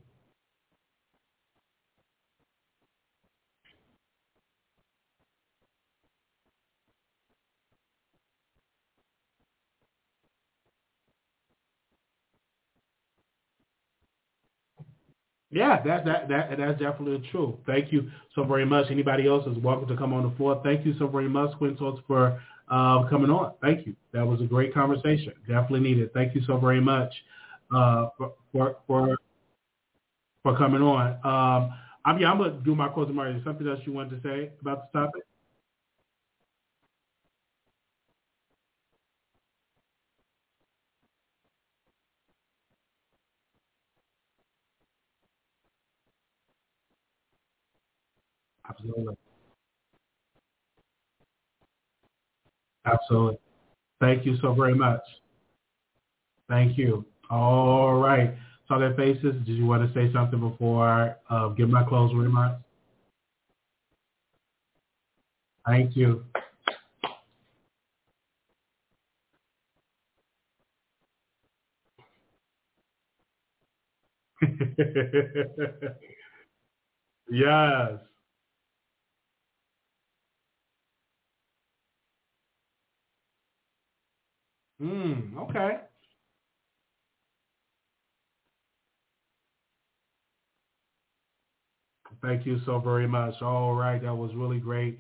Yeah, that that that that's definitely true. Thank you so very much. Anybody else is welcome to come on the floor. Thank you so very much, Quintos, for uh, coming on. Thank you. That was a great conversation. Definitely needed. Thank you so very much uh, for, for for for coming on. Um, I'm yeah, I'm gonna do my closing remarks. Something else you wanted to say about the topic? Absolutely. Absolutely. Thank you so very much. Thank you. All right. Saw their Faces, did you want to say something before I uh, give my closing remarks? Thank you. yes. Mm, okay. Thank you so very much. All right, that was really great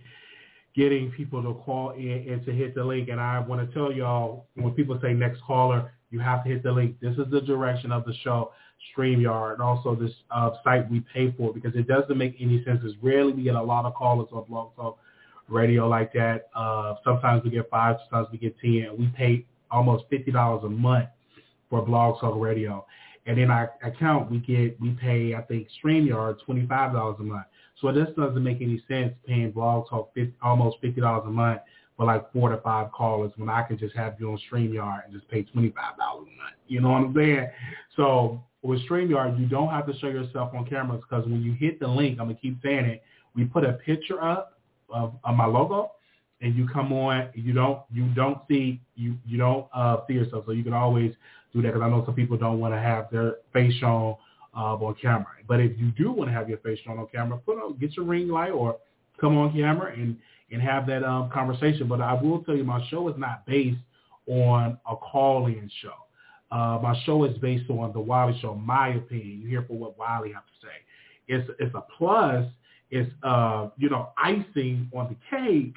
getting people to call in and to hit the link. And I want to tell y'all, when people say next caller, you have to hit the link. This is the direction of the show, StreamYard, and also this uh, site we pay for because it doesn't make any sense. It's rarely we get a lot of callers on Blog Talk Radio like that. Uh, sometimes we get five, sometimes we get ten. We pay almost fifty dollars a month for Blog Talk Radio. And in our account, we get we pay I think StreamYard twenty five dollars a month. So this doesn't make any sense paying Blog Talk 50, almost fifty dollars a month for like four to five callers when I can just have you on StreamYard and just pay twenty five dollars a month. You know what I'm saying? So with StreamYard, you don't have to show yourself on cameras because when you hit the link, I'm gonna keep saying it. We put a picture up of, of my logo, and you come on. You don't you don't see you you don't uh, see yourself. So you can always do that because I know some people don't want to have their face shown uh, on camera. But if you do want to have your face shown on camera, put on get your ring light or come on camera and and have that um, conversation. But I will tell you, my show is not based on a call-in show. Uh, my show is based on the Wiley Show. My opinion. You hear for what Wiley has to say. It's it's a plus. It's uh you know icing on the cake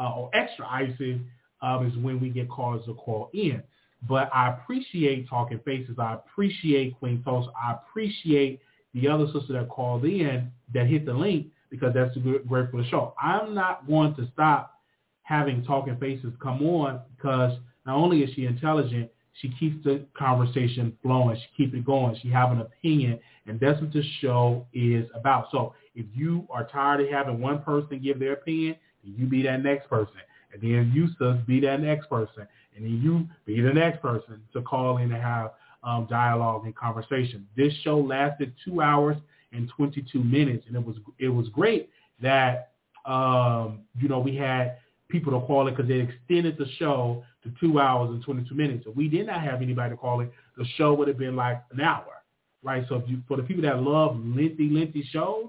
uh, or extra icing um, is when we get callers to call in. But I appreciate Talking Faces. I appreciate Queen Toast. I appreciate the other sister that called in that hit the link because that's great for the show. I'm not going to stop having Talking Faces come on because not only is she intelligent, she keeps the conversation flowing. She keeps it going. She have an opinion, and that's what the show is about. So if you are tired of having one person give their opinion, you be that next person. And then you, sus, be that next person and then you be the next person to call in and have um, dialogue and conversation. This show lasted two hours and 22 minutes, and it was it was great that um, you know we had people to call it because they extended the show to two hours and 22 minutes. If we did not have anybody to call it, the show would have been like an hour, right? So you for the people that love lengthy, lengthy shows,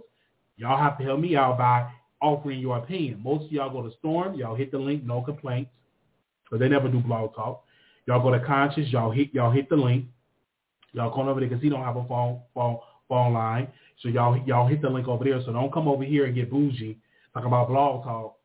y'all have to help me out by offering your opinion. Most of y'all go to Storm, y'all hit the link, no complaints. But they never do blog talk. Y'all go to Conscious, y'all hit y'all hit the link. Y'all come over there because he don't have a phone phone phone line. So y'all y'all hit the link over there. So don't come over here and get bougie talk about blog talk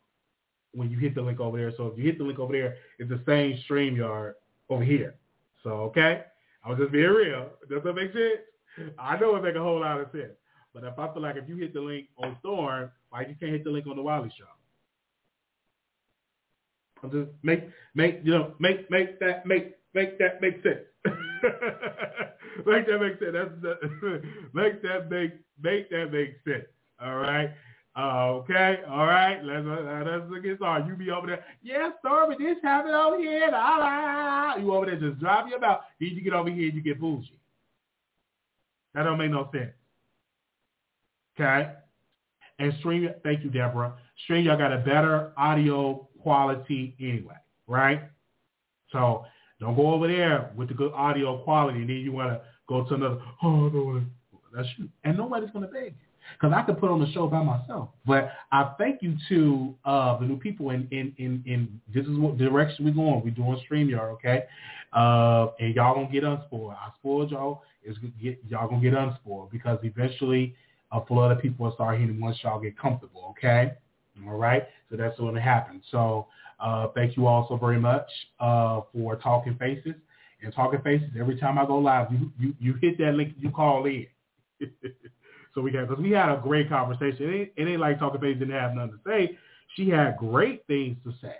when you hit the link over there. So if you hit the link over there, it's the same StreamYard over here. So okay, I was just being real. Does that make sense? I know it make a whole lot of sense. But if I feel like if you hit the link on Storm, why you can't hit the link on the Wiley Show? I'm just make make you know make make that make make that make sense. make that make sense. That's the, make that make make that make sense. All right. Okay, all right. Let's let's get started. You be over there. Yeah, Stormy, this happened over here. La, la, You over there just driving mouth. Then you get over here and you get bougie. That don't make no sense. Okay. And stream. Thank you, Deborah. Stream. Y'all got a better audio quality anyway, right? So don't go over there with the good audio quality and then you want to go to another, oh, no, that's you. And nobody's going to beg you. Because I could put on the show by myself. But I thank you to uh, the new people in, in, in, in this is what direction we're going. We're doing StreamYard, okay? Uh, and y'all gonna get unspoiled. I spoiled y'all. is get, y'all gonna get unspoiled because eventually a flood of people will start hitting once y'all get comfortable. Okay, all right. So that's going to happen. So uh, thank you all so very much uh, for talking faces and talking faces. Every time I go live, you you, you hit that link, you call in. so we got because we had a great conversation. It ain't, it ain't like talking faces didn't have nothing to say. She had great things to say,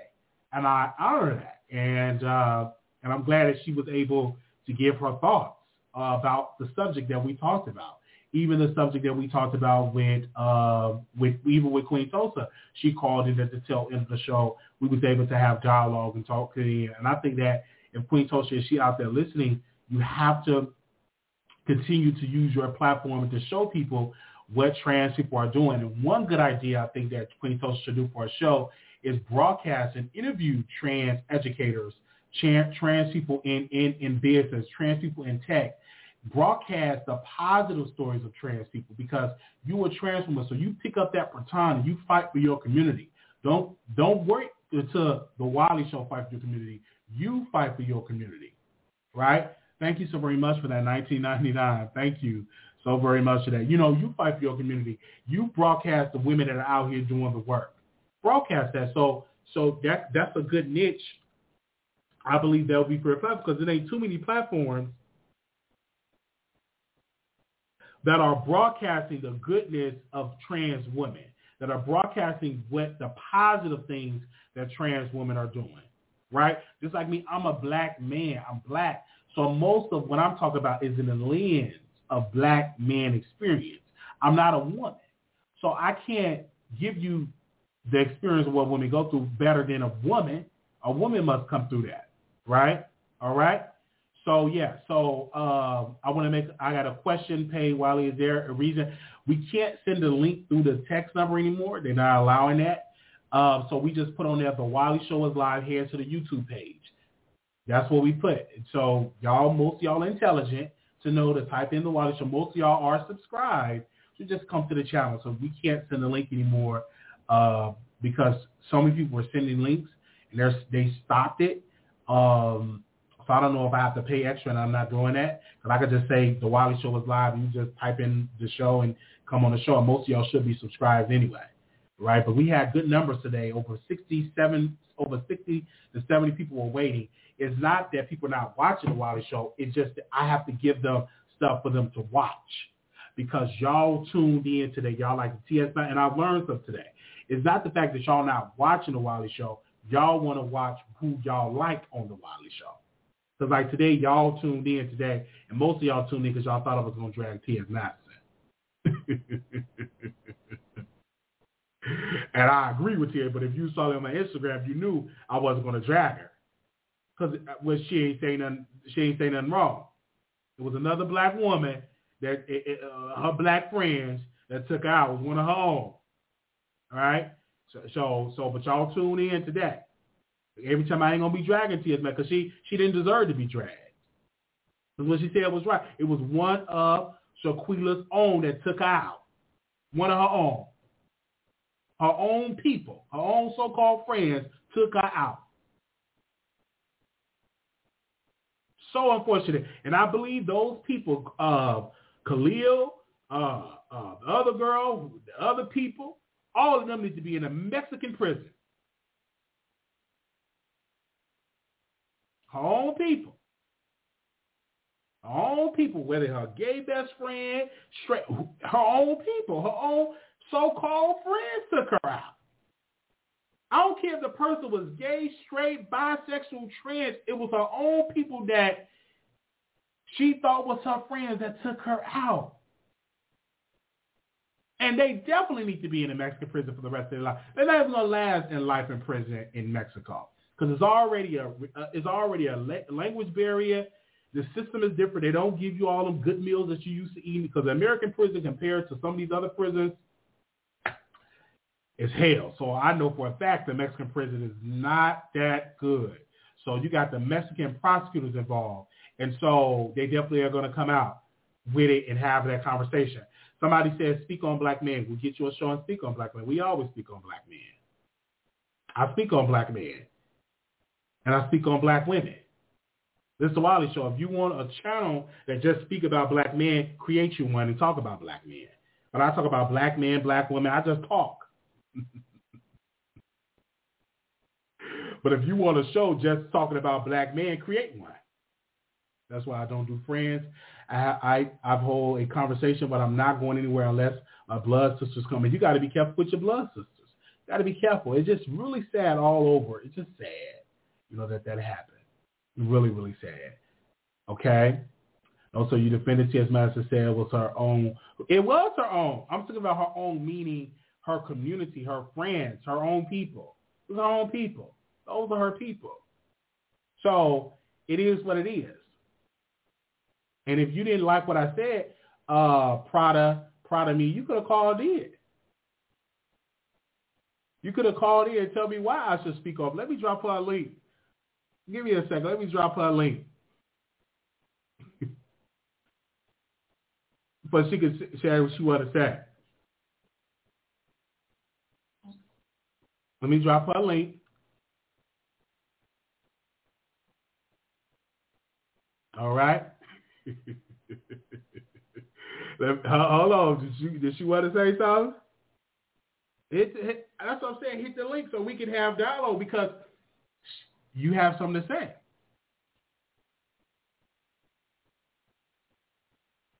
and I honor that. And uh, and I'm glad that she was able to give her thoughts about the subject that we talked about. Even the subject that we talked about with uh, with even with Queen Tulsa, she called in at the tail end of the show. We was able to have dialogue and talk to her. And I think that if Queen Tulsa is she out there listening, you have to continue to use your platform to show people what trans people are doing. And one good idea I think that Queen Tulsa should do for a show is broadcast and interview trans educators, trans people in, in, in business, trans people in tech, broadcast the positive stories of trans people because you are trans woman, so you pick up that baton and you fight for your community. Don't don't wait until the Wiley Show fight for your community. You fight for your community, right? Thank you so very much for that 1999. Thank you so very much for that. You know, you fight for your community. You broadcast the women that are out here doing the work. Broadcast that. So so that that's a good niche. I believe that'll be for a platform because there ain't too many platforms that are broadcasting the goodness of trans women, that are broadcasting what the positive things that trans women are doing, right? Just like me, I'm a black man. I'm black. So most of what I'm talking about is in the lens of black man experience. I'm not a woman. So I can't give you the experience of what women go through better than a woman. A woman must come through that, right? All right? So yeah, so uh, I want to make. I got a question. Pay Wiley, is there a reason we can't send a link through the text number anymore? They're not allowing that. Uh, so we just put on there the Wiley Show is live here to the YouTube page. That's what we put. So y'all, most y'all intelligent to know to type in the Wiley Show. Most y'all are subscribed. So just come to the channel. So we can't send a link anymore uh, because so many people were sending links and they stopped it. Um, so I don't know if I have to pay extra, and I'm not doing that. Because I could just say the Wiley Show is live, and you just type in the show and come on the show. And most of y'all should be subscribed anyway, right? But we had good numbers today. Over 67, over 60 to 70 people were waiting. It's not that people are not watching the Wiley Show. It's just that I have to give them stuff for them to watch because y'all tuned in today. Y'all like the TS9, and I've learned stuff today. It's not the fact that y'all not watching the Wiley Show. Y'all want to watch who y'all like on the Wiley Show. Because like today, y'all tuned in today, and most of y'all tuned in because y'all thought I was going to drag T.S. Madison. and I agree with you, but if you saw it on my Instagram, you knew I wasn't going to drag her. Because uh, well, she ain't saying nothing, she ain't saying nothing wrong. It was another black woman that it, it, uh, her black friends that took out. Was one of her own. All right. So, so, so, but y'all tune in today. Every time I ain't gonna be dragging Tia man because she she didn't deserve to be dragged. Because what she said was right. It was one of Shanquella's own that took her out. One of her own. Her own people, her own so-called friends took her out. So unfortunate. And I believe those people, uh, Khalil, uh, uh, the other girl, the other people, all of them need to be in a Mexican prison. Own people, own people, whether her gay best friend, straight, her own people, her own so-called friends took her out. I don't care if the person was gay, straight, bisexual, trans. It was her own people that she thought was her friends that took her out. And they definitely need to be in a Mexican prison for the rest of their life. They're not even going to last in life in prison in Mexico because it's already a uh, it's already a la- language barrier. The system is different. They don't give you all them good meals that you used to eat because the American prison compared to some of these other prisons is hell. So I know for a fact the Mexican prison is not that good. So you got the Mexican prosecutors involved. And so they definitely are going to come out with it and have that conversation. Somebody says, speak on black men. We'll get you a show and speak on black men. We always speak on black men. I speak on black men and I speak on black women. This is the Wiley Show. If you want a channel that just speak about black men, create you one and talk about black men. But I talk about black men, black women. I just talk. but if you want a show just talking about black men, create one. That's why I don't do friends. I I I hold a conversation, but I'm not going anywhere unless my blood sisters come. And you got to be careful with your blood sisters. Got to be careful. It's just really sad all over. It's just sad, you know, that that happened. Really, really sad. Okay. Also, you defended T.S. Madison said it was her own. It was her own. I'm talking about her own meaning, her community, her friends, her own people. It was her own people. Those are her people. So it is what it is. And if you didn't like what I said, uh, Prada, Prada me, you could have called in. You could have called in and tell me why I should speak up. Let me drop her a link. Give me a second. Let me drop her a link. but she could share what she wanted to say. Let me drop her a link. All right. Hold on. Did she, did she want to say something? That's what I'm saying. Hit the link so we can have dialogue because you have something to say.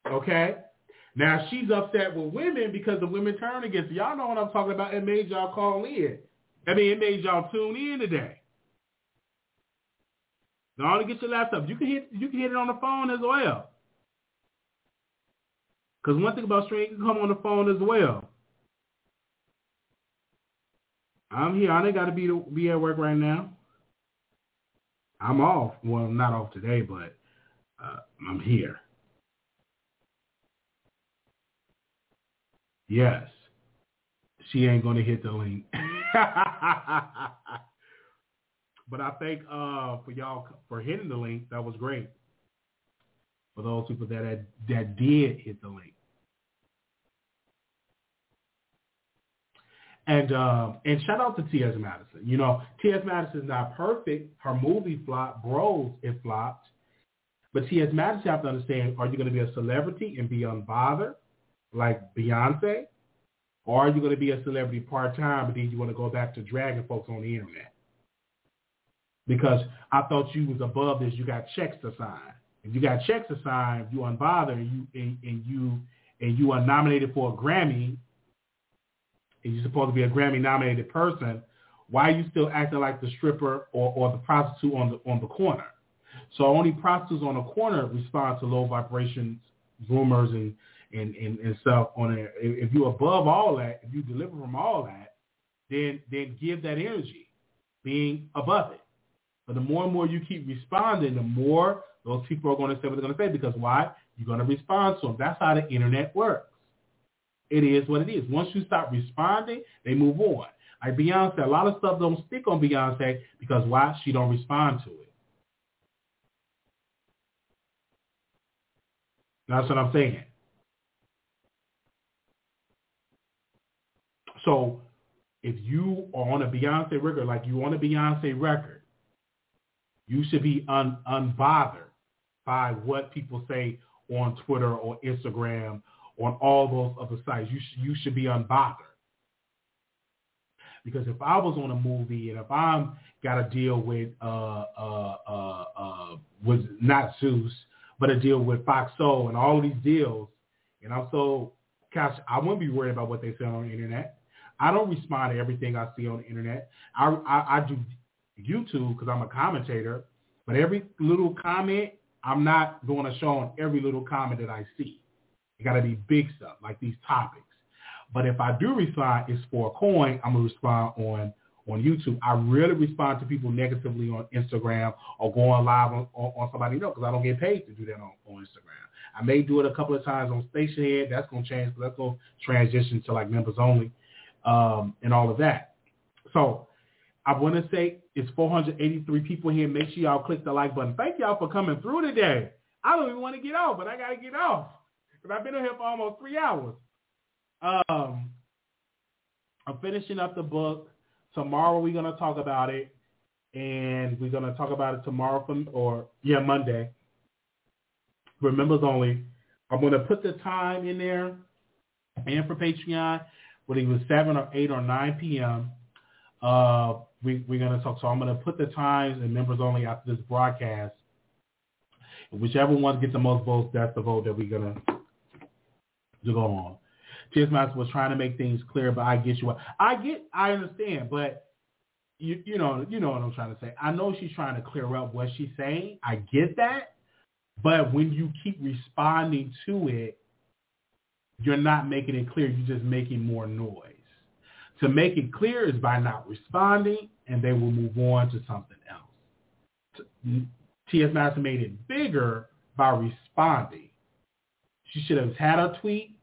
Okay? Now she's upset with women because the women turn against her. Y'all know what I'm talking about. It made y'all call in. I mean, it made y'all tune in today. Now to get your laptop. You can hit you can hit it on the phone as well. Because one thing about streaming, can come on the phone as well. I'm here. I ain't got to be be at work right now. I'm off. Well, I'm not off today, but uh, I'm here. Yes. She ain't going to hit the link. but I thank uh, for y'all for hitting the link. That was great. For those people that had, that did hit the link. And uh, and shout out to T.S. Madison. You know, T.S. Madison is not perfect. Her movie flopped. Bros, it flopped. But T.S. Madison, you have to understand, are you going to be a celebrity and be unbothered like Beyonce? Or are you going to be a celebrity part-time, but then you want to go back to dragging folks on the internet? Because I thought you was above this. You got checks to sign. If you got checks to sign, you unbothered, and you and, and you and you are nominated for a Grammy and you're supposed to be a Grammy nominated person, why are you still acting like the stripper or, or the prostitute on the on the corner? So only prostitutes on the corner respond to low vibrations, rumors, and and, and, and stuff on it. If you're above all that, if you deliver from all that, then then give that energy, being above it. But the more and more you keep responding, the more those people are going to say what they're going to say. Because why? You're going to respond to them. That's how the internet works. It is what it is. Once you stop responding, they move on. Like Beyonce, a lot of stuff don't stick on Beyonce because why? She don't respond to it. That's what I'm saying. So if you are on a Beyonce record, like you on a Beyonce record, you should be un, unbothered by what people say on Twitter or Instagram on all those other sites. You should, you should be unbothered. Because if I was on a movie and if I'm got to deal with uh uh uh uh with not Zeus, but a deal with Fox Soul and all these deals, and I'm so gosh, I wouldn't be worried about what they say on the internet. I don't respond to everything I see on the internet. I I, I do YouTube because I'm a commentator, but every little comment, I'm not going to show on every little comment that I see. It got to be big stuff like these topics. But if I do respond, it's for a coin. I'm gonna respond on on YouTube. I really respond to people negatively on Instagram or going live on, on, on somebody else because I don't get paid to do that on, on Instagram. I may do it a couple of times on Stationhead. That's gonna change. But that's gonna transition to like members only um, and all of that. So I want to say it's 483 people here. Make sure y'all click the like button. Thank y'all for coming through today. I don't even want to get off, but I got to get off I've been on here for almost three hours. Um, I'm finishing up the book. Tomorrow we're going to talk about it. and we're gonna talk about it tomorrow from or yeah Monday. For members only, I'm gonna put the time in there, and for Patreon, whether it was seven or eight or nine p.m. Uh, we, we're gonna talk. So I'm gonna put the times and members only after this broadcast. Whichever one gets the most votes, that's the vote that we're gonna to go on. Madison was trying to make things clear, but I get you. I get, I understand, but you, you know, you know what I'm trying to say. I know she's trying to clear up what she's saying. I get that, but when you keep responding to it, you're not making it clear. You're just making more noise. To make it clear is by not responding, and they will move on to something else. T.S. Madison made it bigger by responding. She should have had a tweet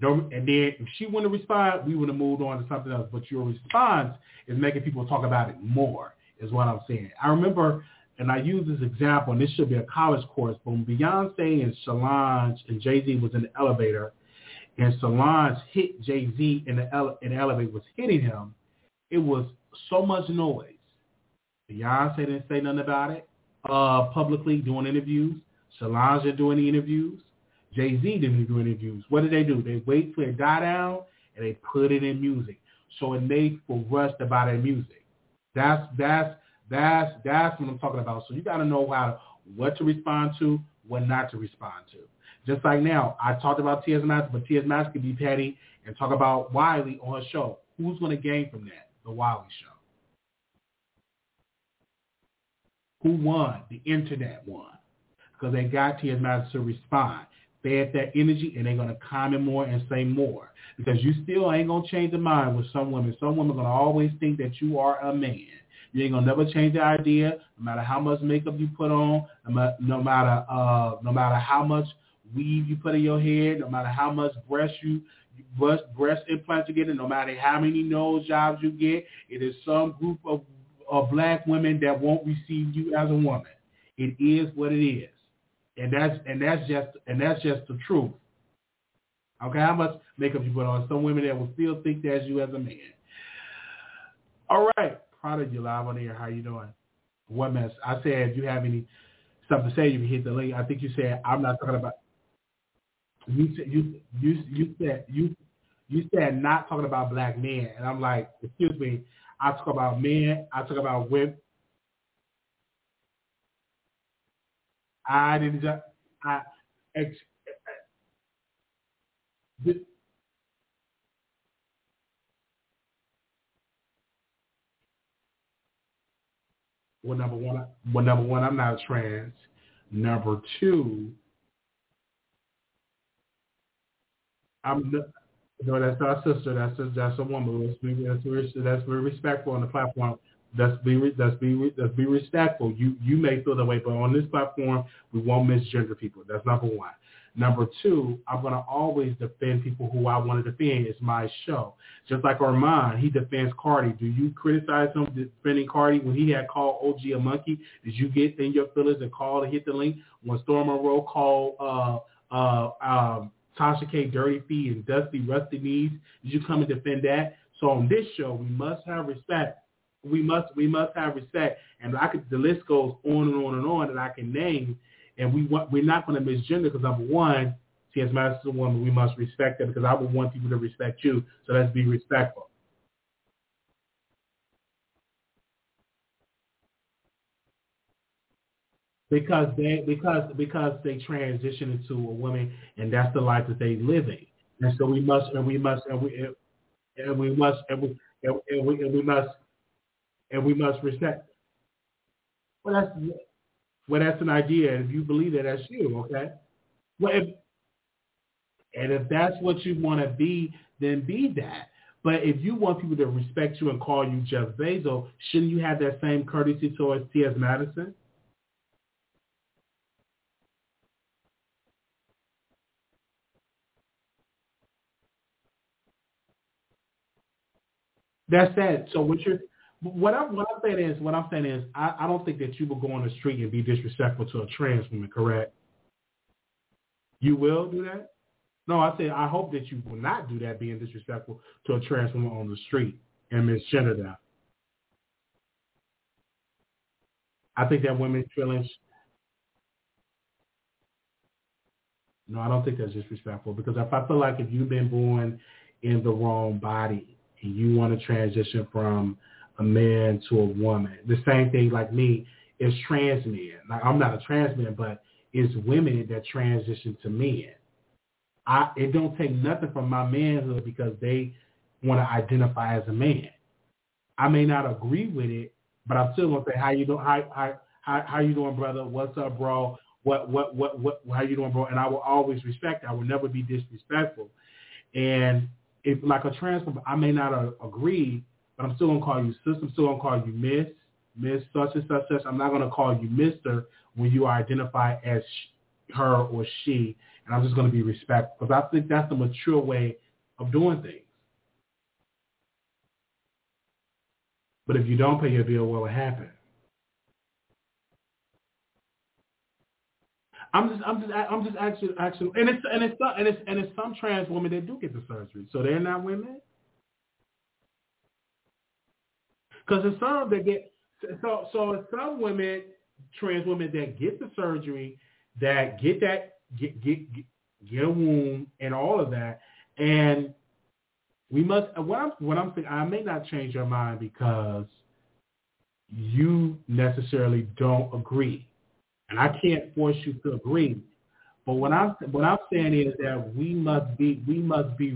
don't, and then if she wouldn't respond, we would have moved on to something else. But your response is making people talk about it more, is what I'm saying. I remember, and I use this example, and this should be a college course, but when Beyonce and Solange and Jay-Z was in the elevator, and Solange hit Jay-Z in the, ele- in the elevator, was hitting him, it was so much noise. Beyonce didn't say nothing about it uh, publicly doing interviews. Solange didn't do any interviews. Jay-Z didn't do interviews. What did they do? They wait for it to die down and they put it in music. So it made for rush to buy their music. That's that's that's that's what I'm talking about. So you got to know how what to respond to, what not to respond to. Just like now, I talked about T.S. Madison, but T.S. Madison could be petty and talk about Wiley on a show. Who's going to gain from that? The Wiley show. Who won? The internet won because they got T.S. Madison to respond fed that energy and they're going to comment more and say more because you still ain't going to change the mind with some women. Some women are going to always think that you are a man. You ain't to never change the idea no matter how much makeup you put on, no matter, uh, no matter how much weave you put in your head, no matter how much breast you breast, breast implants you get, and no matter how many nose jobs you get, it is some group of, of black women that won't receive you as a woman. It is what it is and that's and that's just and that's just the truth. Okay, how much makeup you put on? Some women that will still think that's you as a man. All right, proud of you live on here. How you doing? What mess? I said if you have any stuff to say, you can hit the link. I think you said I'm not talking about. You said you you you said you you said not talking about black men, and I'm like, excuse me. I talk about men. I talk about women. I didn't just, I, ex, well, number one, well, number one, I'm not trans. Number two, I'm no, that's our sister. That's a, that's a woman. Let's be, that's, that's very respectful on the platform. Let's be let's be let's be respectful. You you may feel that way, but on this platform, we won't misgender people. That's number one. Number two, I'm gonna always defend people who I want to defend. It's my show. Just like Armand, he defends Cardi. Do you criticize him defending Cardi when he had called OG a monkey? Did you get in your feelings and call to hit the link when Storm Monroe called uh uh um Tasha K dirty feet and dusty rusty knees? Did you come and defend that? So on this show, we must have respect we must we must have respect, and I could the list goes on and on and on that I can name, and we want we're not going to misgender because number one, she has master a woman, we must respect that because I would want people to respect you, so let's be respectful. Because they because because they transition into a woman and that's the life that they living, and so we must and we must and we and we must and we and we, and we must and we must respect. Well, that's well, that's an idea. If you believe that, that's you, okay? Well, if, and if that's what you want to be, then be that. But if you want people to respect you and call you Jeff Bezos, shouldn't you have that same courtesy towards T.S. Madison? That's that. So what you're what I'm what I'm saying is what I'm saying is I, I don't think that you will go on the street and be disrespectful to a trans woman, correct? You will do that? No, I say I hope that you will not do that, being disrespectful to a trans woman on the street and misgender them. I think that women's feelings. No, I don't think that's disrespectful because if I feel like if you've been born in the wrong body and you want to transition from a man to a woman, the same thing like me is trans men. Like I'm not a trans man, but it's women that transition to men. I it don't take nothing from my manhood because they want to identify as a man. I may not agree with it, but I'm still gonna say how you doing, how how how, how you doing, brother? What's up, bro? What what what what how you doing, bro? And I will always respect. I will never be disrespectful. And if like a trans, I may not uh, agree, but I'm still gonna call you sister. I'm still gonna call you miss, miss such and such such. I'm not gonna call you mister when you are identified as her or she. And I'm just gonna be respectful because I think that's the mature way of doing things. But if you don't pay your bill, what will happen? I'm just, I'm just, I'm just actually, actually, and it's, and it's, and it's, and it's some trans women that do get the surgery, so they're not women. Because there's some that get, so, so some women, trans women that get the surgery, that get that, get, get, get, get a womb and all of that, and we must. What I'm, what I'm saying, I may not change your mind because you necessarily don't agree and I can't force you to agree. But what I'm what I'm saying is that we must be we must be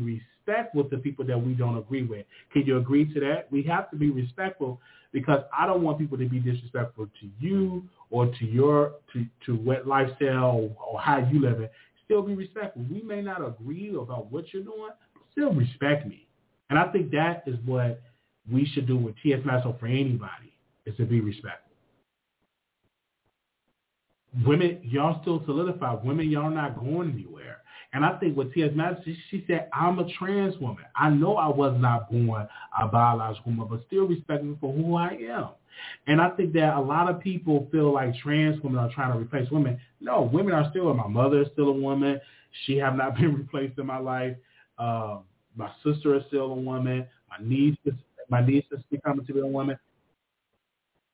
respectful to people that we don't agree with. Can you agree to that? We have to be respectful because I don't want people to be disrespectful to you or to your to to what lifestyle or, or how you live it. Still be respectful. We may not agree about what you're doing, but still respect me. And I think that is what we should do with TS Madison for anybody is to be respectful women, y'all still solidify. Women, y'all not going anywhere. And I think what T.S. Madison, she said, I'm a trans woman. I know I was not born a biological woman, but still respect me for who I am. And I think that a lot of people feel like trans women are trying to replace women. No, women are still, my mother is still a woman. She have not been replaced in my life. Uh, my sister is still a woman. My niece is, my niece is becoming to be a woman.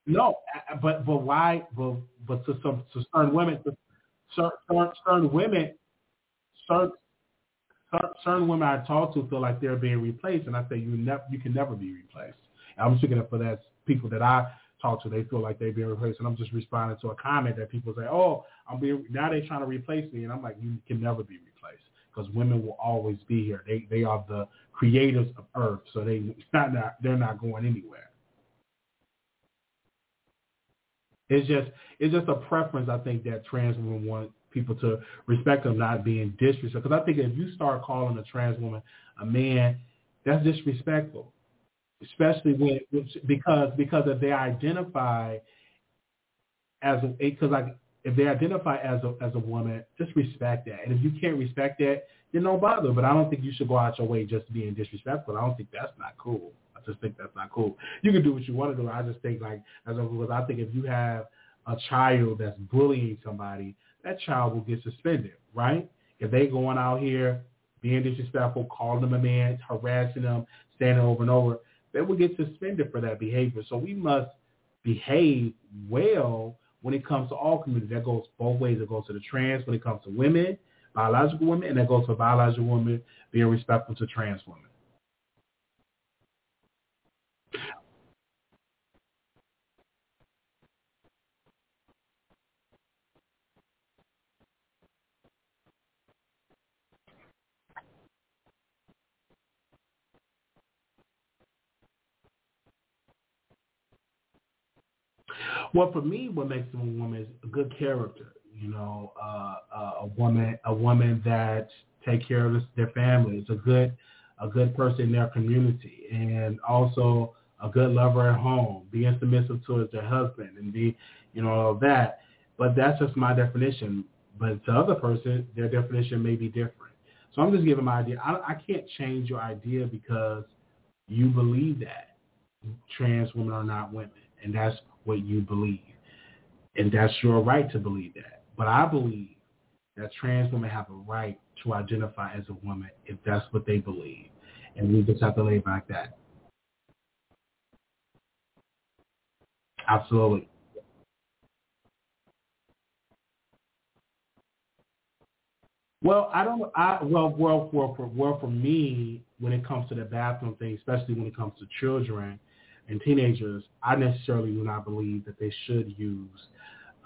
No, but but why? But but to some to certain women, to certain, certain women, certain certain women I talk to feel like they're being replaced, and I say you never you can never be replaced. And I'm speaking up for that people that I talk to, they feel like they're being replaced, and I'm just responding to a comment that people say, "Oh, I'm being now they're trying to replace me," and I'm like, you can never be replaced because women will always be here. They they are the creators of Earth, so they not, not they're not going anywhere. It's just it's just a preference. I think that trans women want people to respect them not being disrespectful. Because I think if you start calling a trans woman a man, that's disrespectful. Especially when because because if they identify as because eh, like if they identify as a as a woman, just respect that. And if you can't respect that, then no bother. But I don't think you should go out your way just being disrespectful. I don't think that's not cool. I just think that's not cool. You can do what you want to do. I just think like as a I think if you have a child that's bullying somebody, that child will get suspended, right? If they going out here being disrespectful, calling them a man, harassing them, standing over and over, they will get suspended for that behavior. So we must behave well when it comes to all communities. That goes both ways. It goes to the trans when it comes to women, biological women, and that goes to biological women being respectful to trans women. Well, for me, what makes a woman is a good character. You know, uh, uh, a woman, a woman that take care of their family. It's a good, a good person in their community, and also a good lover at home, being submissive towards their husband, and be, you know, all that. But that's just my definition. But to other person, their definition may be different. So I'm just giving my idea. I, I can't change your idea because you believe that trans women are not women, and that's what you believe. And that's your right to believe that. But I believe that trans women have a right to identify as a woman if that's what they believe. And we just have to lay back that. Absolutely. Well, I don't. I well, well, for for well, for me, when it comes to the bathroom thing, especially when it comes to children, and teenagers, I necessarily do not believe that they should use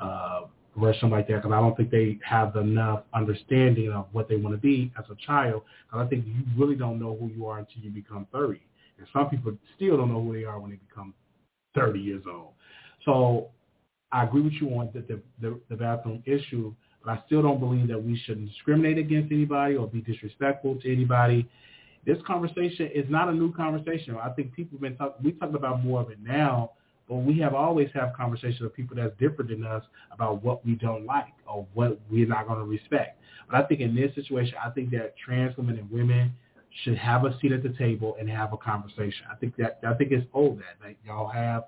uh, restroom like that because I don't think they have enough understanding of what they want to be as a child. Because I think you really don't know who you are until you become 30, and some people still don't know who they are when they become 30 years old. So I agree with you on the, the, the, the bathroom issue, but I still don't believe that we should discriminate against anybody or be disrespectful to anybody. This conversation is not a new conversation. I think people have been talking, we talking about more of it now, but we have always have conversations with people that's different than us about what we don't like or what we're not going to respect. But I think in this situation, I think that trans women and women should have a seat at the table and have a conversation. I think that I think it's old that, that y'all have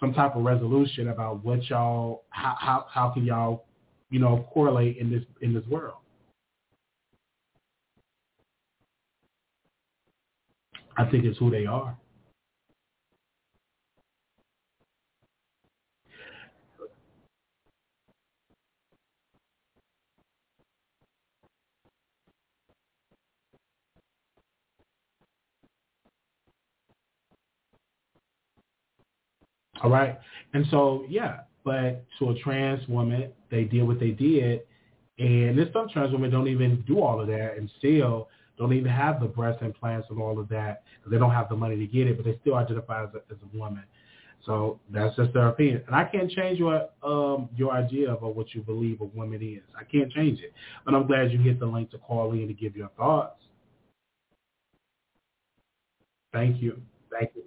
some type of resolution about what y'all how how, how can y'all you know correlate in this in this world. I think it's who they are. All right. And so, yeah, but to a trans woman, they did what they did. And there's some trans women don't even do all of that and still don't even have the breast implants and all of that because they don't have the money to get it, but they still identify as a, as a woman. So that's just their opinion. And I can't change your um, your idea of what you believe a woman is. I can't change it. But I'm glad you hit the link to call in to give your thoughts. Thank you. Thank you.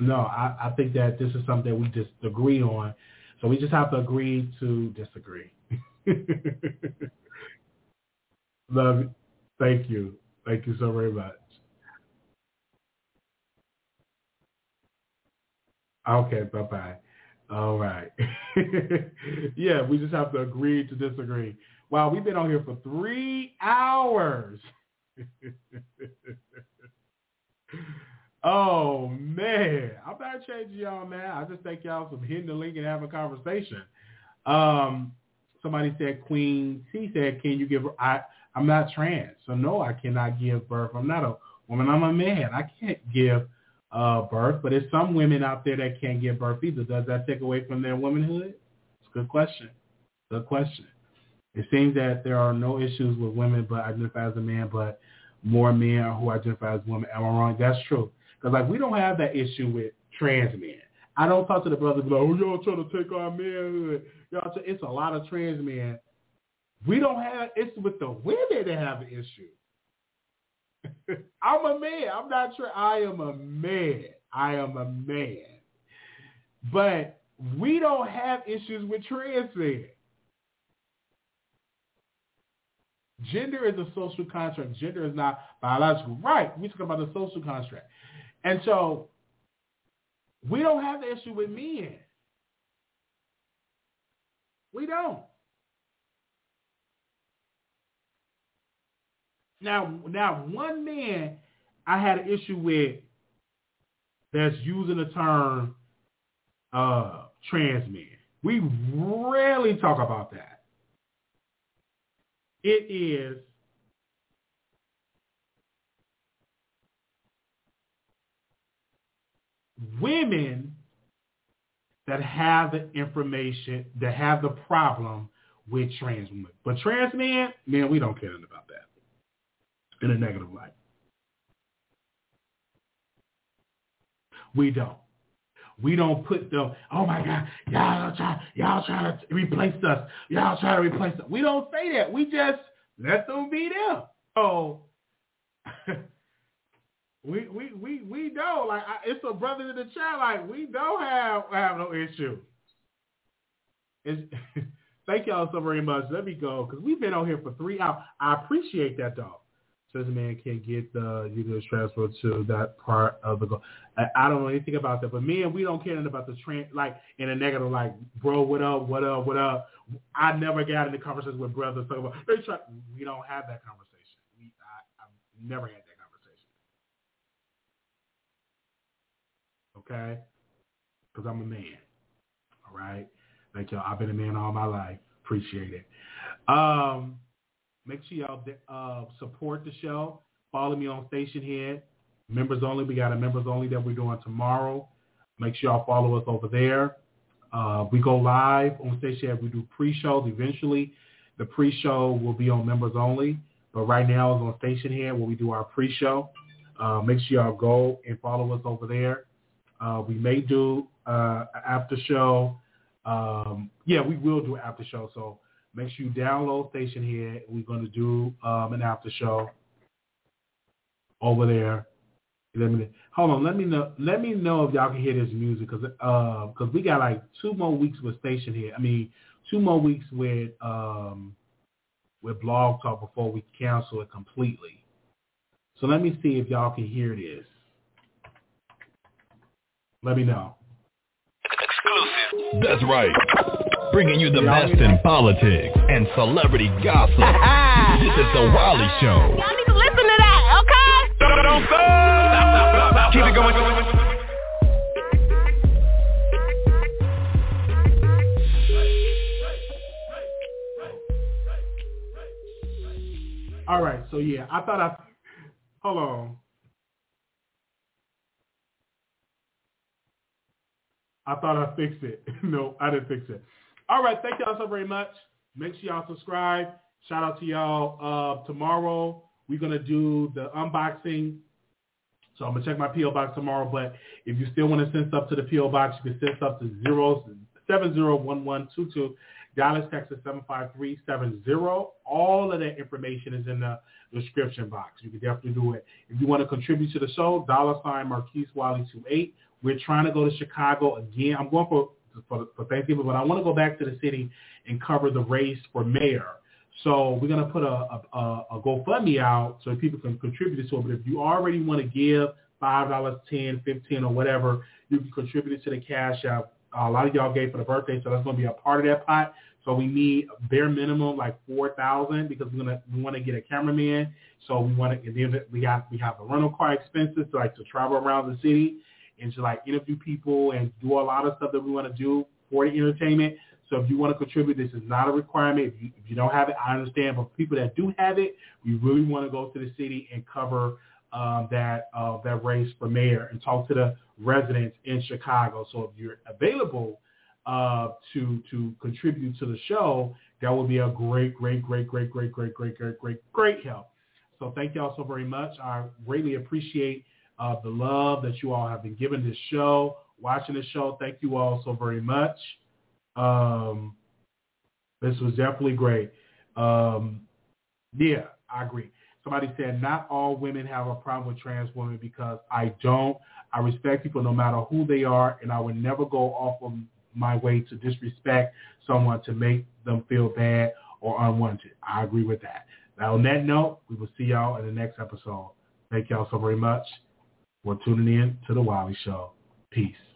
No, I, I think that this is something that we just agree on. So we just have to agree to disagree. Love you. Thank you. Thank you so very much. Okay, bye-bye. All right. yeah, we just have to agree to disagree. Wow, we've been on here for three hours. Oh man, I'm not changing y'all man. I just think y'all some hitting the link and having a conversation. Um, somebody said Queen T said, "Can you give?" I I'm not trans, so no, I cannot give birth. I'm not a woman. I'm a man. I can't give uh, birth. But there's some women out there that can't give birth either. Does that take away from their womanhood? It's a good question. Good question. It seems that there are no issues with women but identify as a man, but more men who identify as women. Am I wrong? That's true. Because like we don't have that issue with trans men. I don't talk to the brothers like, oh y'all trying to take our manhood. Y'all, t-. it's a lot of trans men. We don't have it's with the women that have the issue. I'm a man. I'm not sure. I am a man. I am a man. But we don't have issues with trans men. Gender is a social construct. Gender is not biological. Right. We talk about the social construct. And so we don't have the issue with men. We don't. Now, now one man I had an issue with that's using the term uh, trans men. We rarely talk about that. It is women that have the information, that have the problem with trans women. But trans men, man, we don't care about in a negative light. We don't. We don't put the, oh my God, y'all try, y'all trying to replace us. Y'all try to replace us. We don't say that. We just let them be them. Oh, We we we we don't like I, it's a brother in the chat like we don't have have no issue. Thank y'all so very much. Let me go because we've been on here for three hours. I appreciate that though. Says the man can't get the uterus transfer to that part of the goal. I, I don't know anything about that, but me and we don't care about the trans like in a negative like, bro, what up, what up, what up. I never got into conversations with brothers talking about they try. We don't have that conversation. We I, I've never had that. Conversation. Okay? Because I'm a man, all right? Thank y'all. I've been a man all my life. Appreciate it. Um, Make sure y'all uh, support the show. Follow me on Stationhead. Members only. We got a members only that we're doing tomorrow. Make sure y'all follow us over there. Uh, we go live on Stationhead. We do pre-shows. Eventually, the pre-show will be on members only. But right now it's on Stationhead where we do our pre-show. Uh, make sure y'all go and follow us over there. Uh, we may do uh, after show. Um, yeah, we will do after show. So make sure you download Stationhead. We're going to do um, an after show over there. Let me hold on. Let me know. Let me know if y'all can hear this music because because uh, we got like two more weeks with Stationhead. I mean, two more weeks with um, with Blog Talk before we cancel it completely. So let me see if y'all can hear this. Let me know. Exclusive. That's right. Bringing you the best in politics and celebrity gossip. this is the Wiley Show. Y'all need to listen to that, okay? Don't, don't stop. Keep it going. All right, so yeah, I thought I hold on. I thought I fixed it. no, I didn't fix it. All right, thank y'all so very much. Make sure y'all subscribe. Shout out to y'all. Uh, tomorrow we're gonna do the unboxing. So I'm gonna check my PO box tomorrow. But if you still want to send stuff to the PO box, you can send stuff to zero seven zero one one two two Dallas, Texas 75370. All of that information is in the description box. You can definitely do it. If you want to contribute to the show, dollar sign Marquise Wiley 28. We're trying to go to Chicago again. I'm going for, for, for Thanksgiving, but I want to go back to the city and cover the race for mayor. So we're going to put a, a, a GoFundMe out so people can contribute to it. But if you already want to give $5, 10 15 or whatever, you can contribute it to the cash app a lot of y'all gave for the birthday, so that's going to be a part of that pot. So we need bare minimum like four thousand because we're gonna we want to get a cameraman. So we want to we got we have the rental car expenses like to travel around the city and to like interview people and do a lot of stuff that we want to do for the entertainment. So if you want to contribute, this is not a requirement. If you, if you don't have it, I understand. But people that do have it, we really want to go to the city and cover um, that uh, that race for mayor and talk to the residents in Chicago. So if you're available uh, to to contribute to the show, that would be a great, great, great, great, great, great, great, great, great, great help. So thank you all so very much. I greatly appreciate uh, the love that you all have been giving this show, watching the show. Thank you all so very much. Um, this was definitely great. Um, yeah, I agree. Somebody said not all women have a problem with trans women because I don't. I respect people no matter who they are, and I would never go off of my way to disrespect someone to make them feel bad or unwanted. I agree with that. Now, on that note, we will see y'all in the next episode. Thank y'all so very much for tuning in to The Wiley Show. Peace.